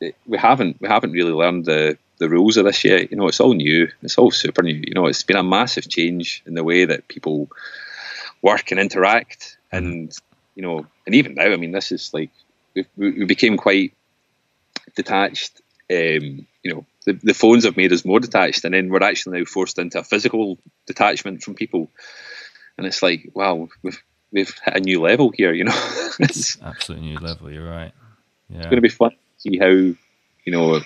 it, we haven't we haven't really learned the the rules of this yet. You know, it's all new. It's all super new. You know, it's been a massive change in the way that people work and interact, and you know, and even now, I mean, this is like we we became quite detached. Um, you know, the, the phones have made us more detached, and then we're actually now forced into a physical detachment from people. And it's like, wow, we've we've hit a new level here. You know, it's Absolutely new level. You're right. Yeah. It's going to be fun to see how you know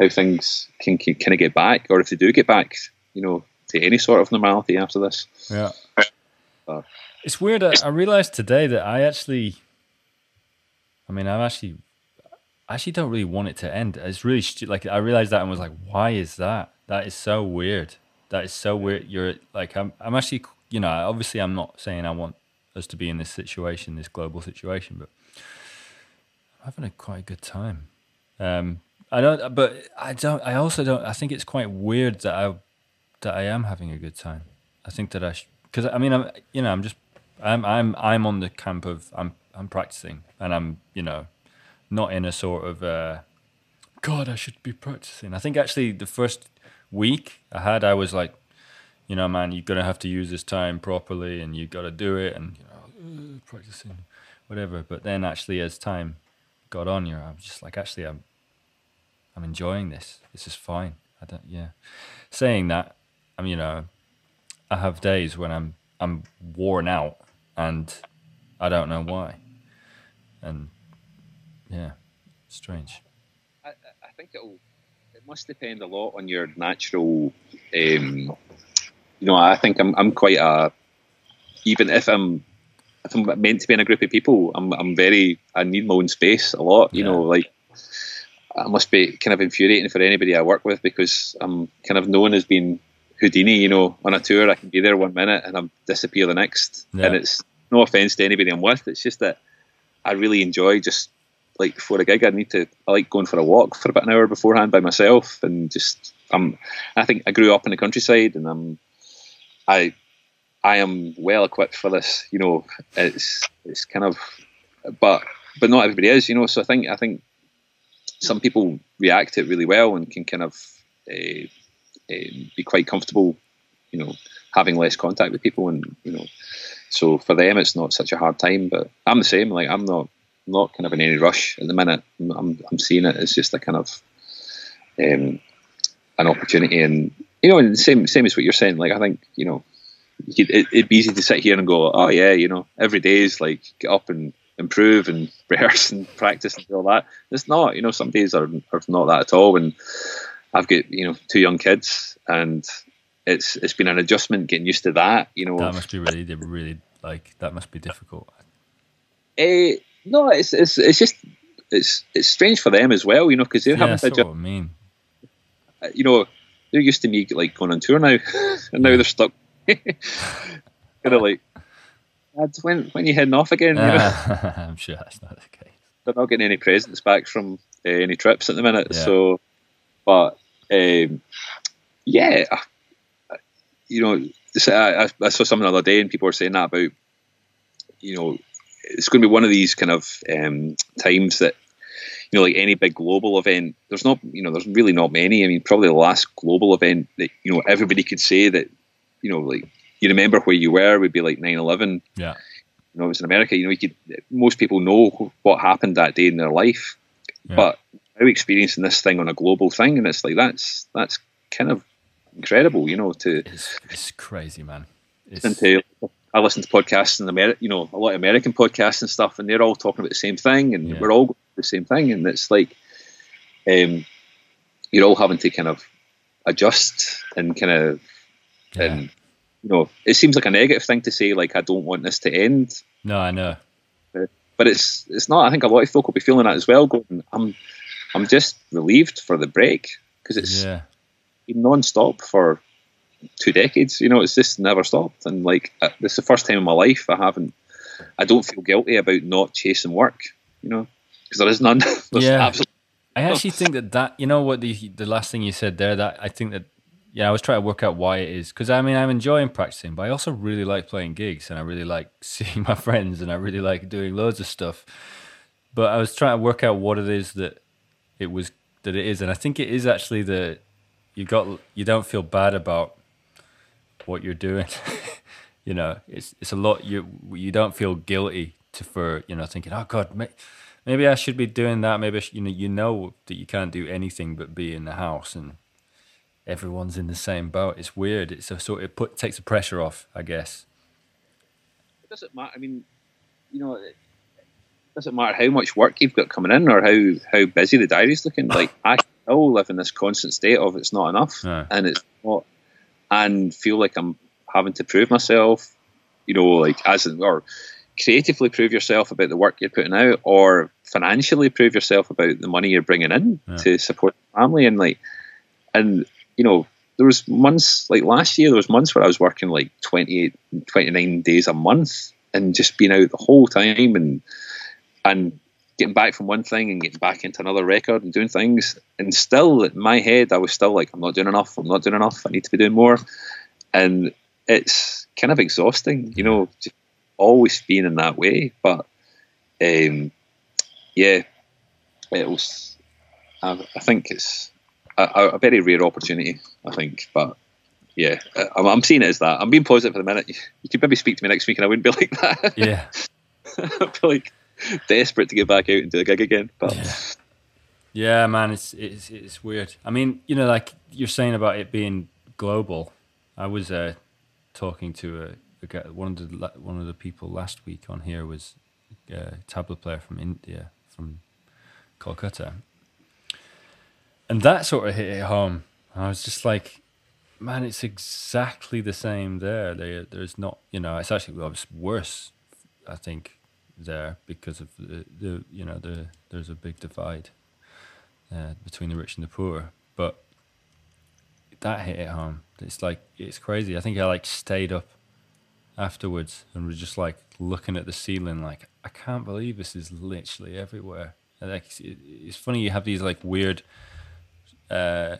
how things can, can kind of get back, or if they do get back, you know, to any sort of normality after this. Yeah. Uh, It's weird. I, I realized today that I actually, I mean, I'm actually, I actually don't really want it to end. It's really stu- like I realized that and was like, why is that? That is so weird. That is so weird. You're like, I'm, I'm actually, you know, obviously, I'm not saying I want us to be in this situation, this global situation, but I'm having a quite good time. Um, I don't, but I don't. I also don't. I think it's quite weird that I that I am having a good time. I think that I because I mean I'm you know I'm just I'm I'm I'm on the camp of I'm I'm practicing and I'm you know not in a sort of uh, God I should be practicing. I think actually the first week I had I was like you know man you're gonna have to use this time properly and you got to do it and you know practicing whatever. But then actually as time got on, you know I was just like actually I'm I'm enjoying this. This is fine. I don't. Yeah. Saying that, I'm. You know, I have days when I'm. I'm worn out, and I don't know why. And yeah, strange. I, I think it'll. It must depend a lot on your natural. Um, you know, I think I'm. I'm quite a. Even if I'm if I'm meant to be in a group of people, I'm I'm very I need my own space a lot. You Yeah. know, like I must be kind of infuriating for anybody I work with because I'm kind of known as being Houdini. You know, on a tour I can be there one minute and I'm disappear the next, Yeah. and it's no offense to anybody I'm with. It's just that I really enjoy just like before a gig, I need to. I like going for a walk for about an hour beforehand by myself, and just I'm. I think I grew up in the countryside, and I'm. I, I am well equipped for this. You know, it's it's kind of, but but not everybody is. You know, so I think I think some people react to it really well and can kind of uh, uh, be quite comfortable. You know, having less contact with people, and you know, so for them it's not such a hard time. But I'm the same. Like I'm not not kind of in any rush at the minute. I'm I'm, seeing it as just a kind of um, an opportunity, and you know, and same same as what you're saying. Like I think you know, it, it'd be easy to sit here and go, oh yeah, you know, every day is like get up and improve and rehearse and practice and do all that. It's not. You know, some days are are not that at all. And I've got you know two young kids, and it's it's been an adjustment getting used to that. You know, That must be really, really like that must be difficult. Eh, no, it's, it's it's just it's it's strange for them as well, you know, because they're Yeah, having to, what adjust, I mean. you know, they're used to me like going on tour now, and now they're stuck. kind of like, "Dad, when when you heading off again? Know, I'm sure that's not the case. they're not getting any presents back from uh, any trips at the minute. Yeah. So, but um, yeah, you know, I, I- I saw something the other day, and people were saying that about, you know, it's going to be one of these kind of um, times that, you know, like any big global event. There's not, you know, there's really not many. I mean, probably the last global event that you know everybody could say that, you know, like you remember where you were would be like 9/11 Yeah, you know, it was in America. You know, you could most people know what happened that day in their life, Yeah. but now experiencing this thing on a global thing, and it's like that's that's kind of incredible. You know, to it's it's crazy, man. It's, to. I listen to podcasts in America, you know, a lot of American podcasts and stuff, and they're all talking about the same thing, and Yeah. we're all going the same thing, and it's like, um, you're all having to kind of adjust and kind of yeah. and you know, it seems like a negative thing to say, like I don't want this to end, no, I know. but it's it's not. I think a lot of folk will be feeling that as well. Going, I'm I'm just relieved for the break because it's Yeah, been non-stop for two decades. You know, it's just never stopped. And like uh, this is the first time in my life I haven't. I don't feel guilty about not chasing work. You know, because there is none. Yeah. absolutely I actually think that that you know what the the last thing you said there that I think that yeah I was trying to work out why it is because I mean I'm enjoying practicing but I also really like playing gigs and I really like seeing my friends and I really like doing loads of stuff. But I was trying to work out what it is that it was that it is and I think it is actually the you got you don't feel bad about what you're doing. You know it's it's a lot you you don't feel guilty to for you know thinking oh god ma- maybe I should be doing that. Maybe you know you know that you can't do anything but be in the house and everyone's in the same boat it's weird it's a sort it put takes the pressure off I guess it doesn't matter. I mean, you know, it doesn't matter how much work you've got coming in or how how busy the diary's looking. Like I still live in this constant state of it's not enough, No. and it's not, and feel like I'm having to prove myself. You know, like as in, or creatively prove yourself about the work you're putting out, or financially prove yourself about the money you're bringing in Yeah. to support the family, and like, and you know. There was months like last year. There was months where I was working like 28, 29 days a month, and just being out the whole time, and and getting back from one thing and getting back into another record and doing things. And still, in my head, I was still like, I'm not doing enough. I'm not doing enough. I need to be doing more. And it's kind of exhausting, you know, always being in that way. But um, yeah, it was. I, I think it's a, a very rare opportunity. I think, but yeah, I'm, I'm seeing it as that. I'm being positive for the minute. You could maybe speak to me next week, and I wouldn't be like that. yeah I'd be like desperate to get back out and do a gig again. But Yeah. Yeah, man, it's it's it's weird. I mean, you know, like you're saying about it being global. I was uh, talking to a, one of the one of the people last week on here was a tabla player from India, from Kolkata, and that sort of hit it home. I was just like, man, it's exactly the same there. There, there's not, you know, it's actually well, it's worse I think there because of the, the you know the there's a big divide uh, between the rich and the poor. But that hit it home. It's like it's crazy. I think I like stayed up afterwards and was just like looking at the ceiling, like I can't believe this is literally everywhere. And like it's funny you have these like weird, uh,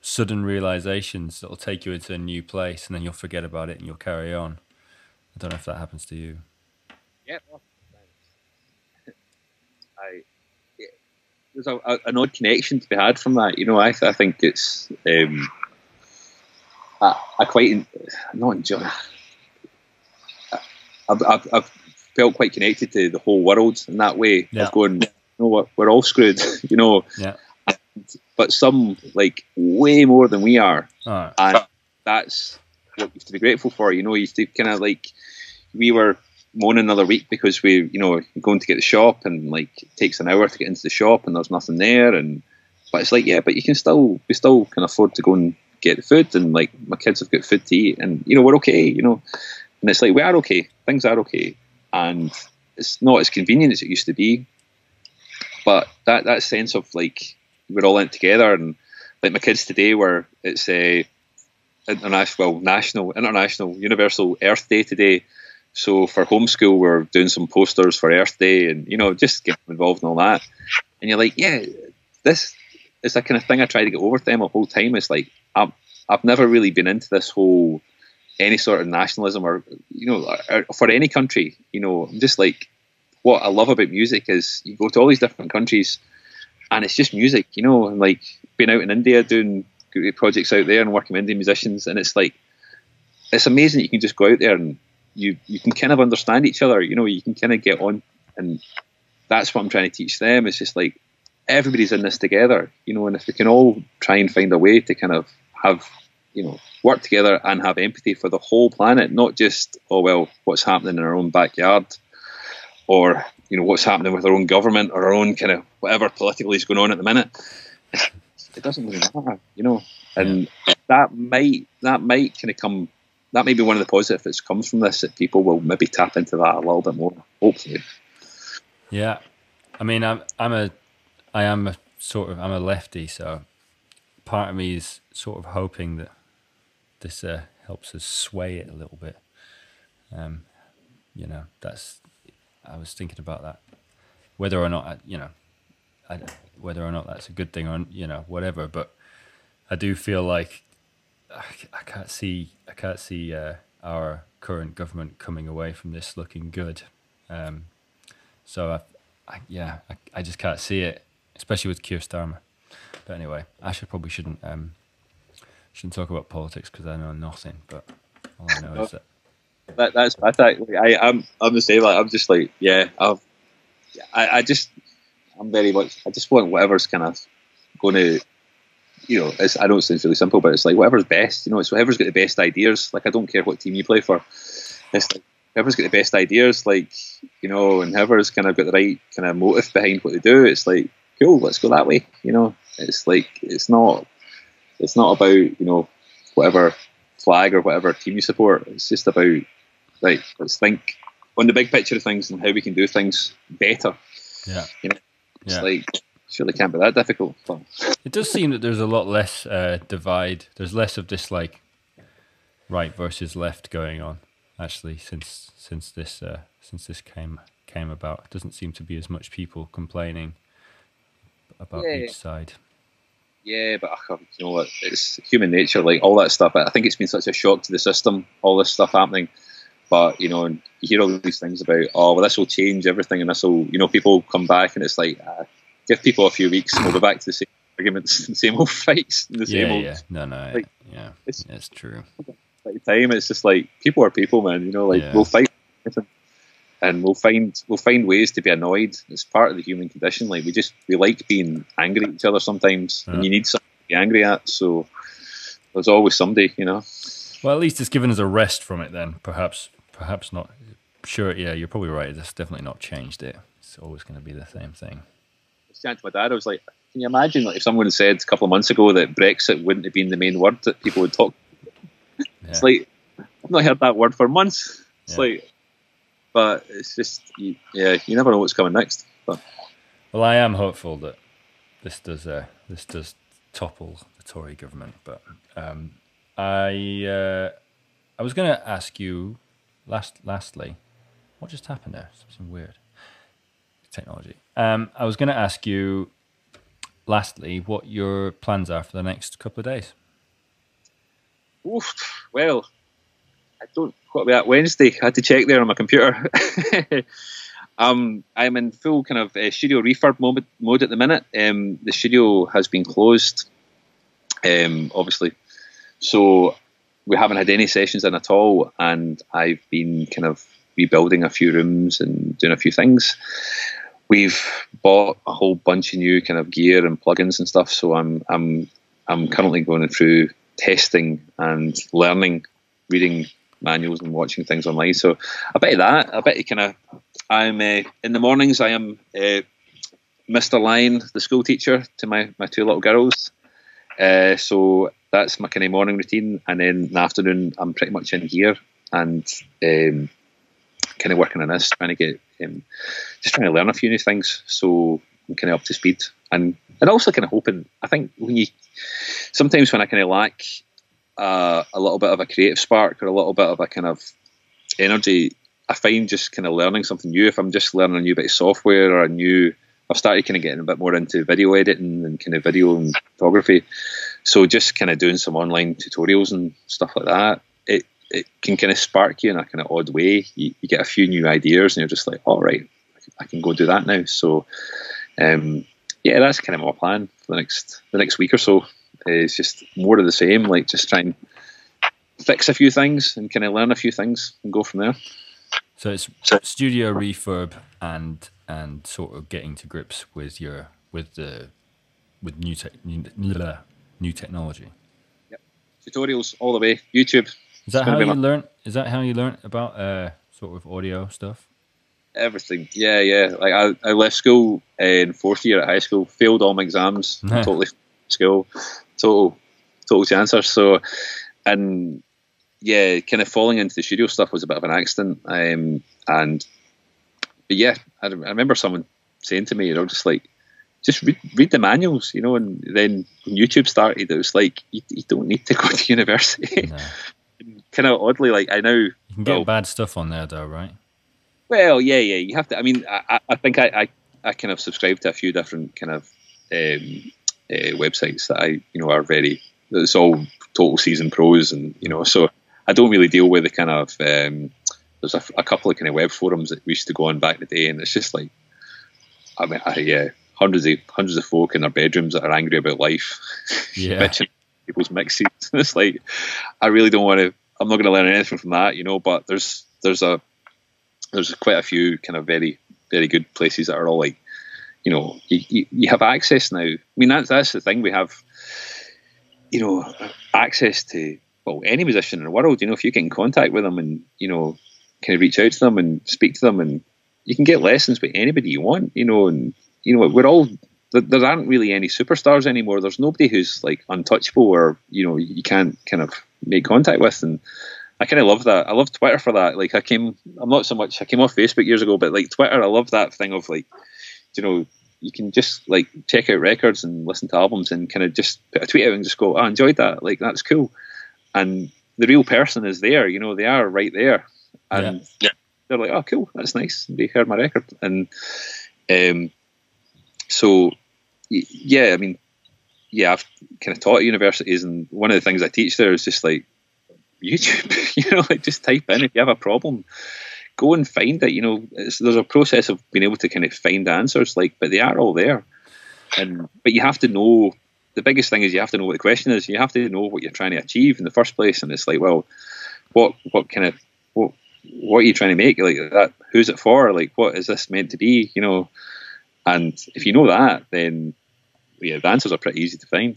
sudden realizations that'll take you into a new place, and then you'll forget about it and you'll carry on. I don't know if that happens to you. Yeah, I there's a, a, an odd connection to be had from that. You know, I, I think it's um, I, I quite not enjoy. I've, I've, I've, felt quite connected to the whole world in that way yeah. of going. You know what? We're all screwed. you know. Yeah. But some like way more than we are, right. and that's what you have to be grateful for. You know, you have to kind of like we were moan another week because we, you know, going to get the shop and like it takes an hour to get into the shop and there's nothing there. And but it's like, yeah, but you can still, we still can afford to go and get the food. And like my kids have got food to eat, and you know we're okay. You know, and it's like we are okay. Things are okay, and it's not as convenient as it used to be. But that that sense of like we're all in together, and like my kids today were it's a international, well, national, international, universal Earth Day today so for homeschool, we're doing some posters for Earth Day, and you know, just getting involved in all that. And you're like, yeah, this is the kind of thing I try to get over to them the whole time. It's like I've I've never really been into this whole any sort of nationalism or you know or, for any country. You know, I'm just like what I love about music is you go to all these different countries, and it's just music. You know, and like being out in India doing projects out there and working with Indian musicians, and it's like it's amazing you can just go out there and you you can kind of understand each other. You know, you can kind of get on, and that's what I'm trying to teach them. It's just like everybody's in this together. You know, and if we can all try and find a way to kind of have you know work together and have empathy for the whole planet, not just oh well, what's happening in our own backyard, or you know what's happening with our own government or our own kind of whatever politically is going on at the minute. It doesn't really matter, you know, and that might that might kind of come that may be one of the positives that comes from this that people will maybe tap into that a little bit more. Hopefully. Yeah, I mean, I'm I'm a I am a sort of I'm a lefty, so part of me is sort of hoping that this uh, helps us sway it a little bit. Um, you know, that's I was thinking about that, whether or not I, you know, I, whether or not that's a good thing or you know whatever. But I do feel like I, can't see I can't see uh, our current government coming away from this looking good. Um, so I, I yeah, I, I, just can't see it, especially with Keir Starmer. But anyway, I should probably shouldn't um, shouldn't talk about politics because I know nothing. But all I know is that. That that's that's like, I I'm I'm the same. Like I'm just like yeah, I've I, I just I'm very much I just want whatever's kind of going to you know, it's, I know it sounds really simple, but it's like whatever's best. You know, it's whoever's got the best ideas. Like I don't care what team you play for. It's like whoever's got the best ideas, like you know, and whoever's kind of got the right kind of motive behind what they do. It's like cool, let's go that way. You know, it's like it's not it's not about you know whatever flag or whatever team you support. It's just about like let's think on the big picture of things and how we can do things better. Yeah, you know, it's yeah. like surely can't be that difficult. But. It does seem that there's a lot less uh, divide. There's less of this like right versus left going on. Actually, since since this uh, since this came came about, it doesn't seem to be as much people complaining about yeah. each side. Yeah, but uh, you know what? It's human nature, like all that stuff. I think it's been such a shock to the system, all this stuff happening. But you know, you hear all these things about, oh, well, this will change everything, and this will, you know, people come back, and it's like, uh, give people a few weeks and we'll be back to the same arguments, the same old fights, the same yeah, old. Yeah, no, no, like, yeah, it's, it's true. Like time, it's just like people are people, man. You know, like yeah. we'll fight, and we'll find we'll find ways to be annoyed. It's part of the human condition. Like we just we like being angry at each other sometimes, yeah. and you need something to be angry at. So there's always somebody, you know. Well, at least it's given us a rest from it. Then perhaps, perhaps not. Sure, yeah, you're probably right. It's definitely not changed it. It's always going to be the same thing saying to my dad, I was like, can you imagine like, if someone had said a couple of months ago that Brexit wouldn't have been the main word that people would talk? Yeah. It's like I've not heard that word for months. It's yeah. like, but it's just you, yeah, you never know what's coming next. But well, I am hopeful that this does uh, this does topple the Tory government. But um, I uh, I was going to ask you last lastly, what just happened there? Something weird. Technology. Um, I was going to ask you lastly what your plans are for the next couple of days. Oof, well, I don't. What about Wednesday? I had to check there on my computer. um, I'm in full kind of uh, studio refurb mode, mode at the minute. Um, the studio has been closed, um, obviously, so we haven't had any sessions in at all. And I've been kind of rebuilding a few rooms and doing a few things. We've bought a whole bunch of new kind of gear and plugins and stuff. So I'm I'm I'm currently going through testing and learning, reading manuals and watching things online. So I bet that. I bet you kind of. I'm uh, in the mornings. I am uh, Mr. Lyon, the school teacher to my my two little girls. Uh, so that's my kind of morning routine, and then in the afternoon I'm pretty much in here and um, kind of working on this, trying to get um, just trying to learn a few new things. So I'm kind of up to speed, and and also kind of hoping. I think when you sometimes when I kind of lack uh, a little bit of a creative spark or a little bit of a kind of energy, I find just kind of learning something new. If I'm just learning a new bit of software or a new, I've started kind of getting a bit more into video editing and kind of video and photography. So just kind of doing some online tutorials and stuff like that, it it can kind of spark you in a kind of odd way. You, you get a few new ideas and you're just like, all right, I can go do that now. So, um, yeah, that's kind of my plan for the next the next week or so. Is just more of the same, like just try and fix a few things and kind of learn a few things and go from there. So it's studio refurb and and sort of getting to grips with your with the with new tech new, new technology. Yep. Tutorials all the way. YouTube. Is that how you learn? Is that how you learn about uh, sort of audio stuff? Everything. Yeah, yeah. Like I, I left school in fourth year at high school, failed all my exams, totally school, total, total chancer. So, and yeah, kind of falling into the studio stuff was a bit of an accident. Um, and but yeah, I, I remember someone saying to me, you know, just like just read, read the manuals, you know. And then when YouTube started, it was like you, you don't need to go to university. No. kind of oddly, like I know you can get well, bad stuff on there, though, right? Well, yeah, yeah. You have to. I mean, I, I think I, I, I kind of subscribe to a few different kind of um, uh, websites that I, you know, are very. It's all total season pros, and you know, so I don't really deal with the kind of. Um, there's a, a, couple of kind of web forums that we used to go on back in the day, and it's just like, I mean, I, yeah, hundreds of hundreds of folk in their bedrooms that are angry about life, yeah. people's mixes. it's like I really don't want to. I'm not going to learn anything from that, you know. But there's there's a there's quite a few kind of very very good places that are all like, you know, you, you, you have access now. I mean that's that's the thing we have, you know, access to well any musician in the world. You know, if you get in contact with them and you know, kind of reach out to them and speak to them and you can get lessons with anybody you want, you know, and you know, we're all there aren't really any superstars anymore. There's nobody who's like untouchable or you know you can't kind of make contact with, and I kind of love that. I love Twitter for that. Like I came, I'm not so much. I came off Facebook years ago, but like Twitter, I love that thing of like, you know, you can just like check out records and listen to albums and kind of just put a tweet out and just go, oh, I enjoyed that. Like that's cool, and the real person is there. You know, they are right there, and yeah. they're like, oh, cool, that's nice. They heard my record, and um, so yeah, I mean, yeah, I've kind of taught at universities, and one of the things I teach there is just like YouTube. you know, like just type in if you have a problem, go and find it. You know, there's a process of being able to kind of find answers, like, but they are all there. And but you have to know. The biggest thing is you have to know what the question is. You have to know what you're trying to achieve in the first place. And it's like, well, what what kind of what what are you trying to make? Like that, who's it for? Like, what is this meant to be? You know, and if you know that, then yeah, the answers are pretty easy to find.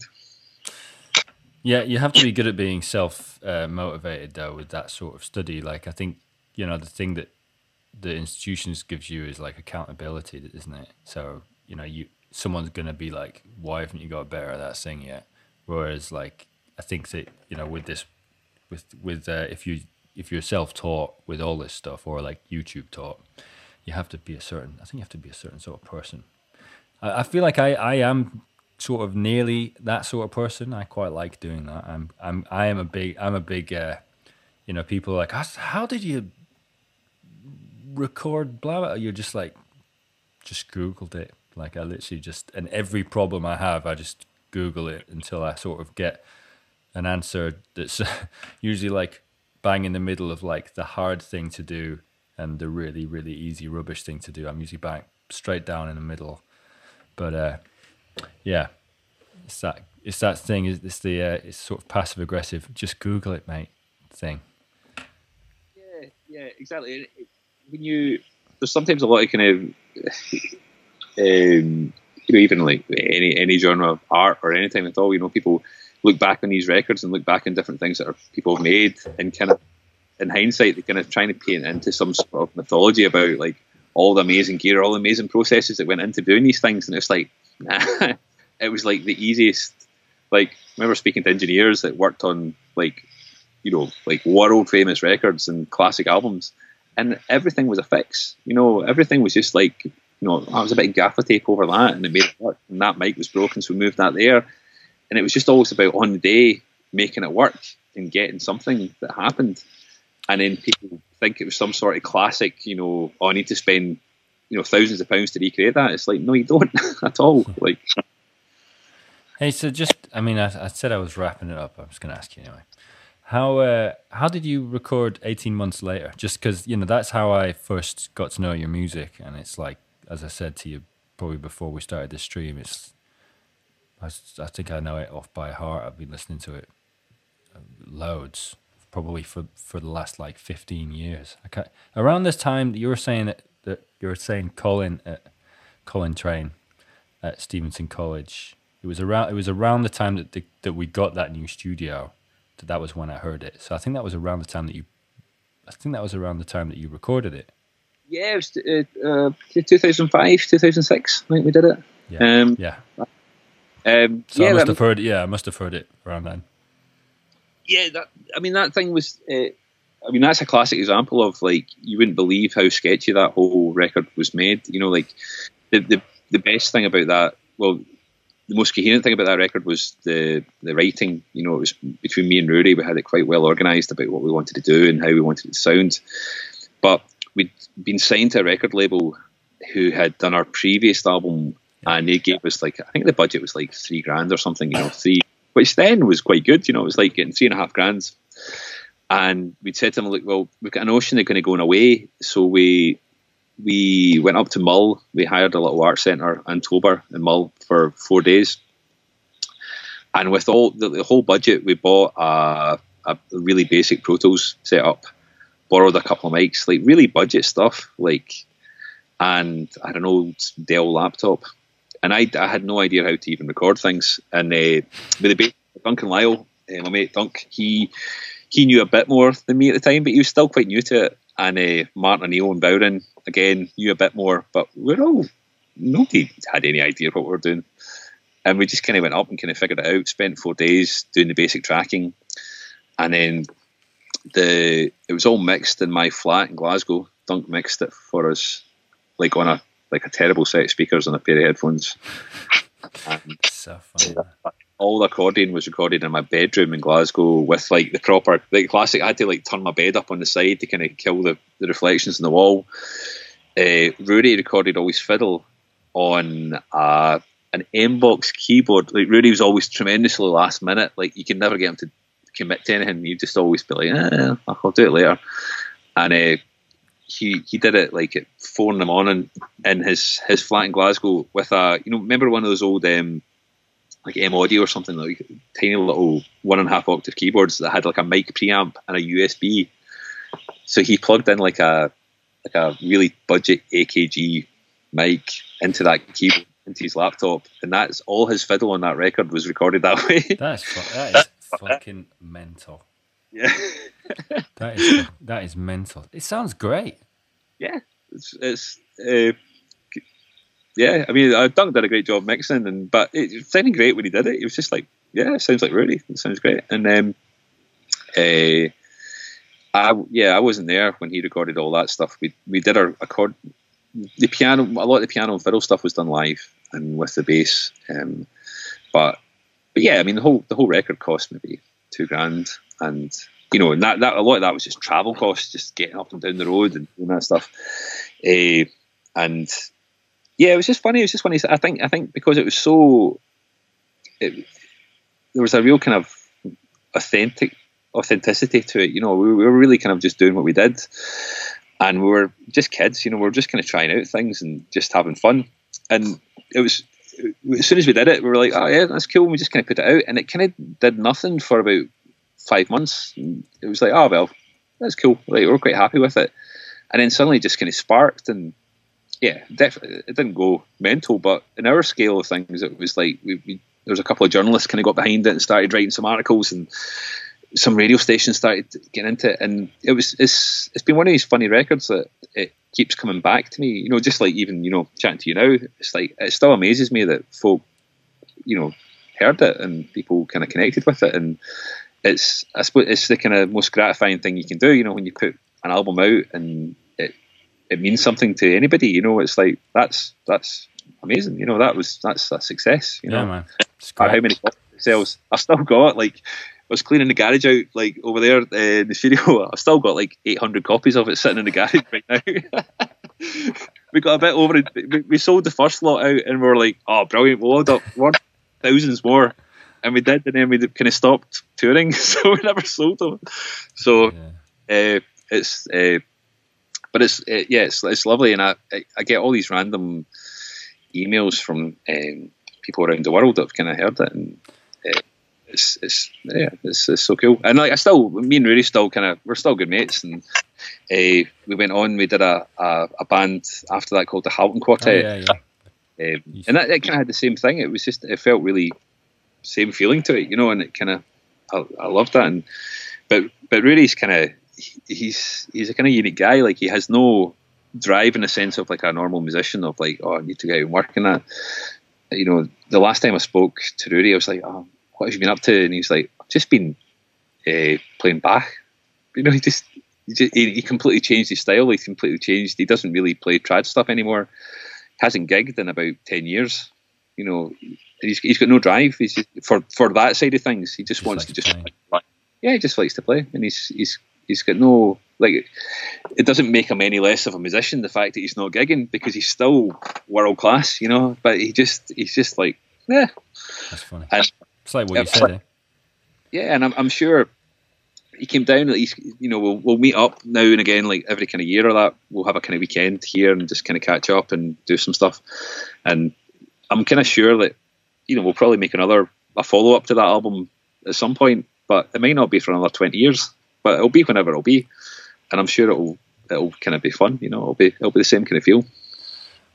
Yeah, you have to be good at being self uh, motivated though with that sort of study. Like I think you know the thing that the institutions gives you is like accountability, isn't it? So you know you someone's gonna be like, why haven't you got better at that thing yet? Whereas like I think that you know with this with with uh, if you if you're self-taught with all this stuff or like YouTube taught, you have to be a certain. I think you have to be a certain sort of person. I, I feel like I I am sort of nearly that sort of person. I quite like doing that. I'm I'm I am a big I'm a big uh, you know people like how did you record blah blah. You're just like just googled it. Like I literally just and every problem I have, I just Google it until I sort of get an answer that's usually like bang in the middle of like the hard thing to do and the really really easy rubbish thing to do. I'm usually back straight down in the middle. But uh, yeah, it's that it's that thing. Is it's the uh, it's sort of passive aggressive. Just Google it, mate. Thing. Yeah, yeah, exactly. When you there's sometimes a lot of kind of um, you know even like any any genre of art or anything at all. You know, people look back on these records and look back on different things that are people have made and kind of in hindsight they're kind of trying to paint into some sort of mythology about like all the amazing gear, all the amazing processes that went into doing these things, and it's like nah, it was like the easiest. Like, I remember speaking to engineers that worked on like, you know, like world famous records and classic albums, and everything was a fix. You know, everything was just like, you know, oh, I was a bit of gaffer tape over that, and it made it work. And that mic was broken, so we moved that there, and it was just always about on the day making it work and getting something that happened. And then people think it was some sort of classic, you know, oh, I need to spend, you know, thousands of pounds to recreate that. It's like, no, you don't at all. Like, Hey, so just, I mean, I, I said I was wrapping it up. I'm just going to ask you anyway. How uh, how did you record 18 months later? Just because, you know, that's how I first got to know your music. And it's like, as I said to you probably before we started this stream, it's, I, I think I know it off by heart. I've been listening to it uh, loads, probably for, for the last like 15 years. Can't, around this time, you were saying that, that you were saying Colin at Colin Train at Stevenson College it was around it was around the time that the, that we got that new studio that that was when I heard it. So I think that was around the time that you I think that was around the time that you recorded it. Yeah, it was uh, uh 2005, 2006. I think we did it. Yeah. Um, yeah. Um, so yeah, I must have heard. Yeah, I must have heard it around then. Yeah, that, I mean that thing was. Uh, I mean that's a classic example of like you wouldn't believe how sketchy that whole record was made. You know, like the the, the best thing about that. Well, the most coherent thing about that record was the the writing. You know, it was between me and Rory. We had it quite well organised about what we wanted to do and how we wanted it to sound. But we'd been signed to a record label who had done our previous album, and they gave us like I think the budget was like three grand or something. You know, three, which then was quite good. You know, it was like getting three and a half grand. And we'd said to them, like, well, we've got an ocean they're going to go away, so we we went up to Mull. We hired a little art centre in Tobar in Mull for four days. And with all the, the whole budget, we bought a, a, really basic Pro Tools setup, borrowed a couple of mics, like really budget stuff, like, and I an old Dell laptop. And I, I had no idea how to even record things. And uh, with the Duncan Lyall, uh, my mate Dunk, he he knew a bit more than me at the time, but he was still quite new to it. And uh, Martin O'Neill and bodhrán, again, knew a bit more, but we're all nobody had any idea what we were doing. And we just kind of went up and kind of figured it out. Spent four days doing the basic tracking, and then the it was all mixed in my flat in Glasgow. Dunk mixed it for us, like on a like a terrible set of speakers and a pair of headphones. So funny. All the accordion was recorded in my bedroom in Glasgow with like the proper like classic. I had to like turn my bed up on the side to kind of kill the, the reflections in the wall. Uh, Rory recorded all his fiddle on uh, an M-Box keyboard. Like Rory was always tremendously last minute. Like you can never get him to commit to anything. You just always be like, eh, I'll do it later. And uh, he he did it like at four in the morning in his his flat in Glasgow with a you know remember one of those old um, like M Audio or something like tiny little one and a half octave keyboards that had like a mic preamp and a USB. So he plugged in like a like a really budget AKG mic into that keyboard into his laptop, and that's all his fiddle on that record was recorded that way. That's that is fucking mental. Yeah, that is that is mental. It sounds great. Yeah, it's, it's uh, yeah. I mean, uh, Dunk did a great job mixing, and but it sounded great when he did it. It was just like, yeah, it sounds like Rudy. It sounds great, and um, uh, I yeah, I wasn't there when he recorded all that stuff. We we did our accord, the piano, a lot of the piano and fiddle stuff was done live and with the bass. Um, but but yeah, I mean the whole the whole record cost maybe two grand, and you know, and that, that a lot of that was just travel costs, just getting up and down the road and doing that stuff. Uh, and yeah, it was just funny. It was just funny. I think I think because it was so, it, there was a real kind of authentic authenticity to it. You know, we, we were really kind of just doing what we did, and we were just kids. You know, we were just kind of trying out things and just having fun. And it was as soon as we did it, we were like, "Oh yeah, that's cool." And we just kind of put it out, and it kind of did nothing for about five months. It was like, "Oh well, that's cool." Like we we're quite happy with it, and then suddenly just kind of sparked and yeah, it didn't go mental, but in our scale of things, it was like we, we there was a couple of journalists kind of got behind it and started writing some articles, and some radio stations started getting into it, and it was it's it's been one of these funny records that it keeps coming back to me. You know, just like even you know chatting to you now, it's like it still amazes me that folk, you know, heard it and people kind of connected with it, and it's I suppose it's the kind of most gratifying thing you can do. You know, when you put an album out and it it means something to anybody. You know, it's like that's that's amazing. You know, that was that's a success. You know, yeah, man. how many sales I've still got like. I was cleaning the garage out like over there uh, in the studio. I've still got like 800 copies of it sitting in the garage right now. we got a bit over it. We, sold the first lot out and we are like, oh, brilliant. We'll load up one thousands more. And we did, and then we kind of stopped touring, so we never sold them. So yeah. uh, it's uh, but it's it, yeah, it's, it's lovely, and I, I get all these random emails from um, people around the world that have kind of heard it, and uh, it's it's yeah, it's, it's so cool. And like I still, me and Rudy still kind of we're still good mates, and uh, we went on. We did a, a, a band after that called the Halton Quartet, oh, yeah, yeah. Um, and that, that kind of had the same thing. It was just it felt really same feeling to it, you know, and it kind of I, I loved that. And but but Rudy's kind of he's he's a kind of unique guy. Like he has no drive in the sense of like a normal musician of like, oh, I need to get out and work on that. You know, the last time I spoke to Rudy, I was like, oh, what have you been up to? And he's like, I've just been uh, playing Bach. You know, he just, he just he, completely changed his style. He completely changed. He doesn't really play trad stuff anymore. Hasn't gigged in about ten years. You know, he's, he's got no drive. He's just, for for that side of things. He just, just wants to just play. yeah, he just likes to play, and he's he's he's got no like it doesn't make him any less of a musician the fact that he's not gigging because he's still world class, you know. But he just he's just like yeah. That's funny. And, it's like what you said. Like, eh? Yeah, and I'm, I'm sure he came down at least. You know, we'll we'll meet up now and again, like every kind of year or that. We'll have a kind of weekend here and just kind of catch up and do some stuff. And I'm kind of sure that you know we'll probably make another a follow up to that album at some point, but it may not be for another twenty years but it'll be whenever it'll be, and I'm sure it'll it'll kind of be fun. You know, it'll be it'll be the same kind of feel.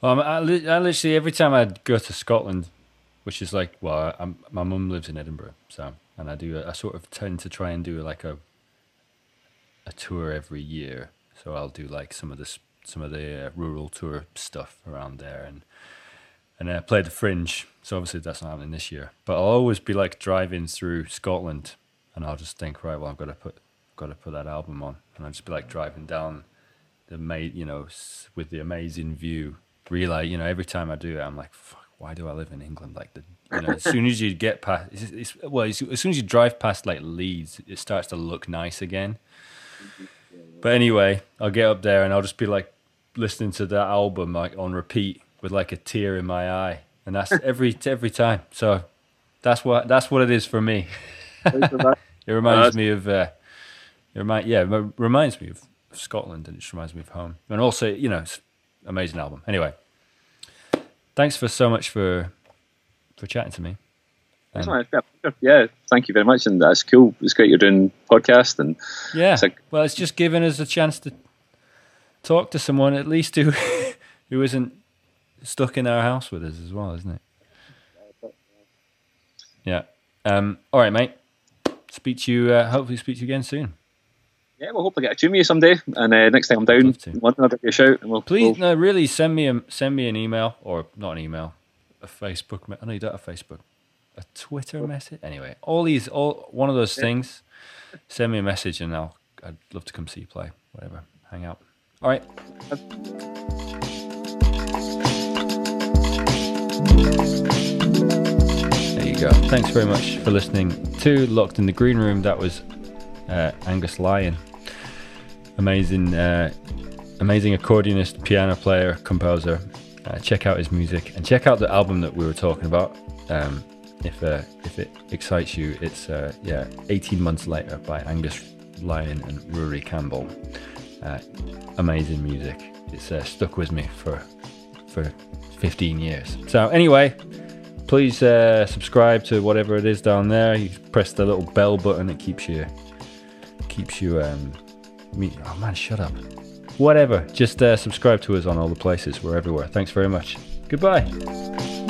Well, I, I literally every time I go to Scotland, which is like, well, I'm, my mum lives in Edinburgh, so and I do I sort of tend to try and do like a a tour every year. So I'll do like some of this some of the uh, rural tour stuff around there and and I play the Fringe. So obviously that's not happening this year. But I'll always be like driving through Scotland, and I'll just think, right, well, I've got to put got to put that album on, and I'll just be like driving down the ma- you know, with the amazing view. Realize, you know, every time I do it, I'm like, fuck, why do I live in England? Like the, you know, as soon as you get past, it's, it's, well, it's, as soon as you drive past like Leeds, it starts to look nice again. But anyway, I'll get up there and I'll just be like listening to that album like on repeat with like a tear in my eye, and that's every every time. So that's what that's what it is for me. it reminds me of uh, it remind, yeah, it reminds me of Scotland and it just reminds me of home. And also, you know, it's amazing album. Anyway, thanks for so much for for chatting to me. Um, yeah, thank you very much, and that's cool. It's great you're doing podcast, and yeah, it's like, well, it's just giving us a chance to talk to someone at least who who isn't stuck in our house with us as well, isn't it? Yeah. Um, all right, mate. Speak to you. Uh, hopefully, speak to you again soon. Yeah, we'll hopefully get a tune with you someday. And uh, next time I'm down in London, I'll give you a shout. And we'll, Please, we'll... no, really, send me a send me an email or not an email, a Facebook. I know you don't have Facebook. A Twitter message. Anyway, all these, all one of those yeah. things. Send me a message and I'll I'd love to come see you play. Whatever, hang out. All right. There you go. Thanks very much for listening to Locked in the Green Room. That was uh, Angus Lyon. Amazing, uh, amazing accordionist, piano player, composer. Uh, check out his music and check out the album that we were talking about. Um, if uh, if it excites you, it's uh, yeah, 18 months later by Angus Lyon and Rory Campbell. Uh, amazing music. It's uh, stuck with me for for 15 years. So anyway, please uh, subscribe to whatever it is down there. You press the little bell button. It keeps you keeps you um me. Oh man, shut up. Whatever. Just uh, subscribe to us on all the places. We're everywhere. Thanks very much. Goodbye.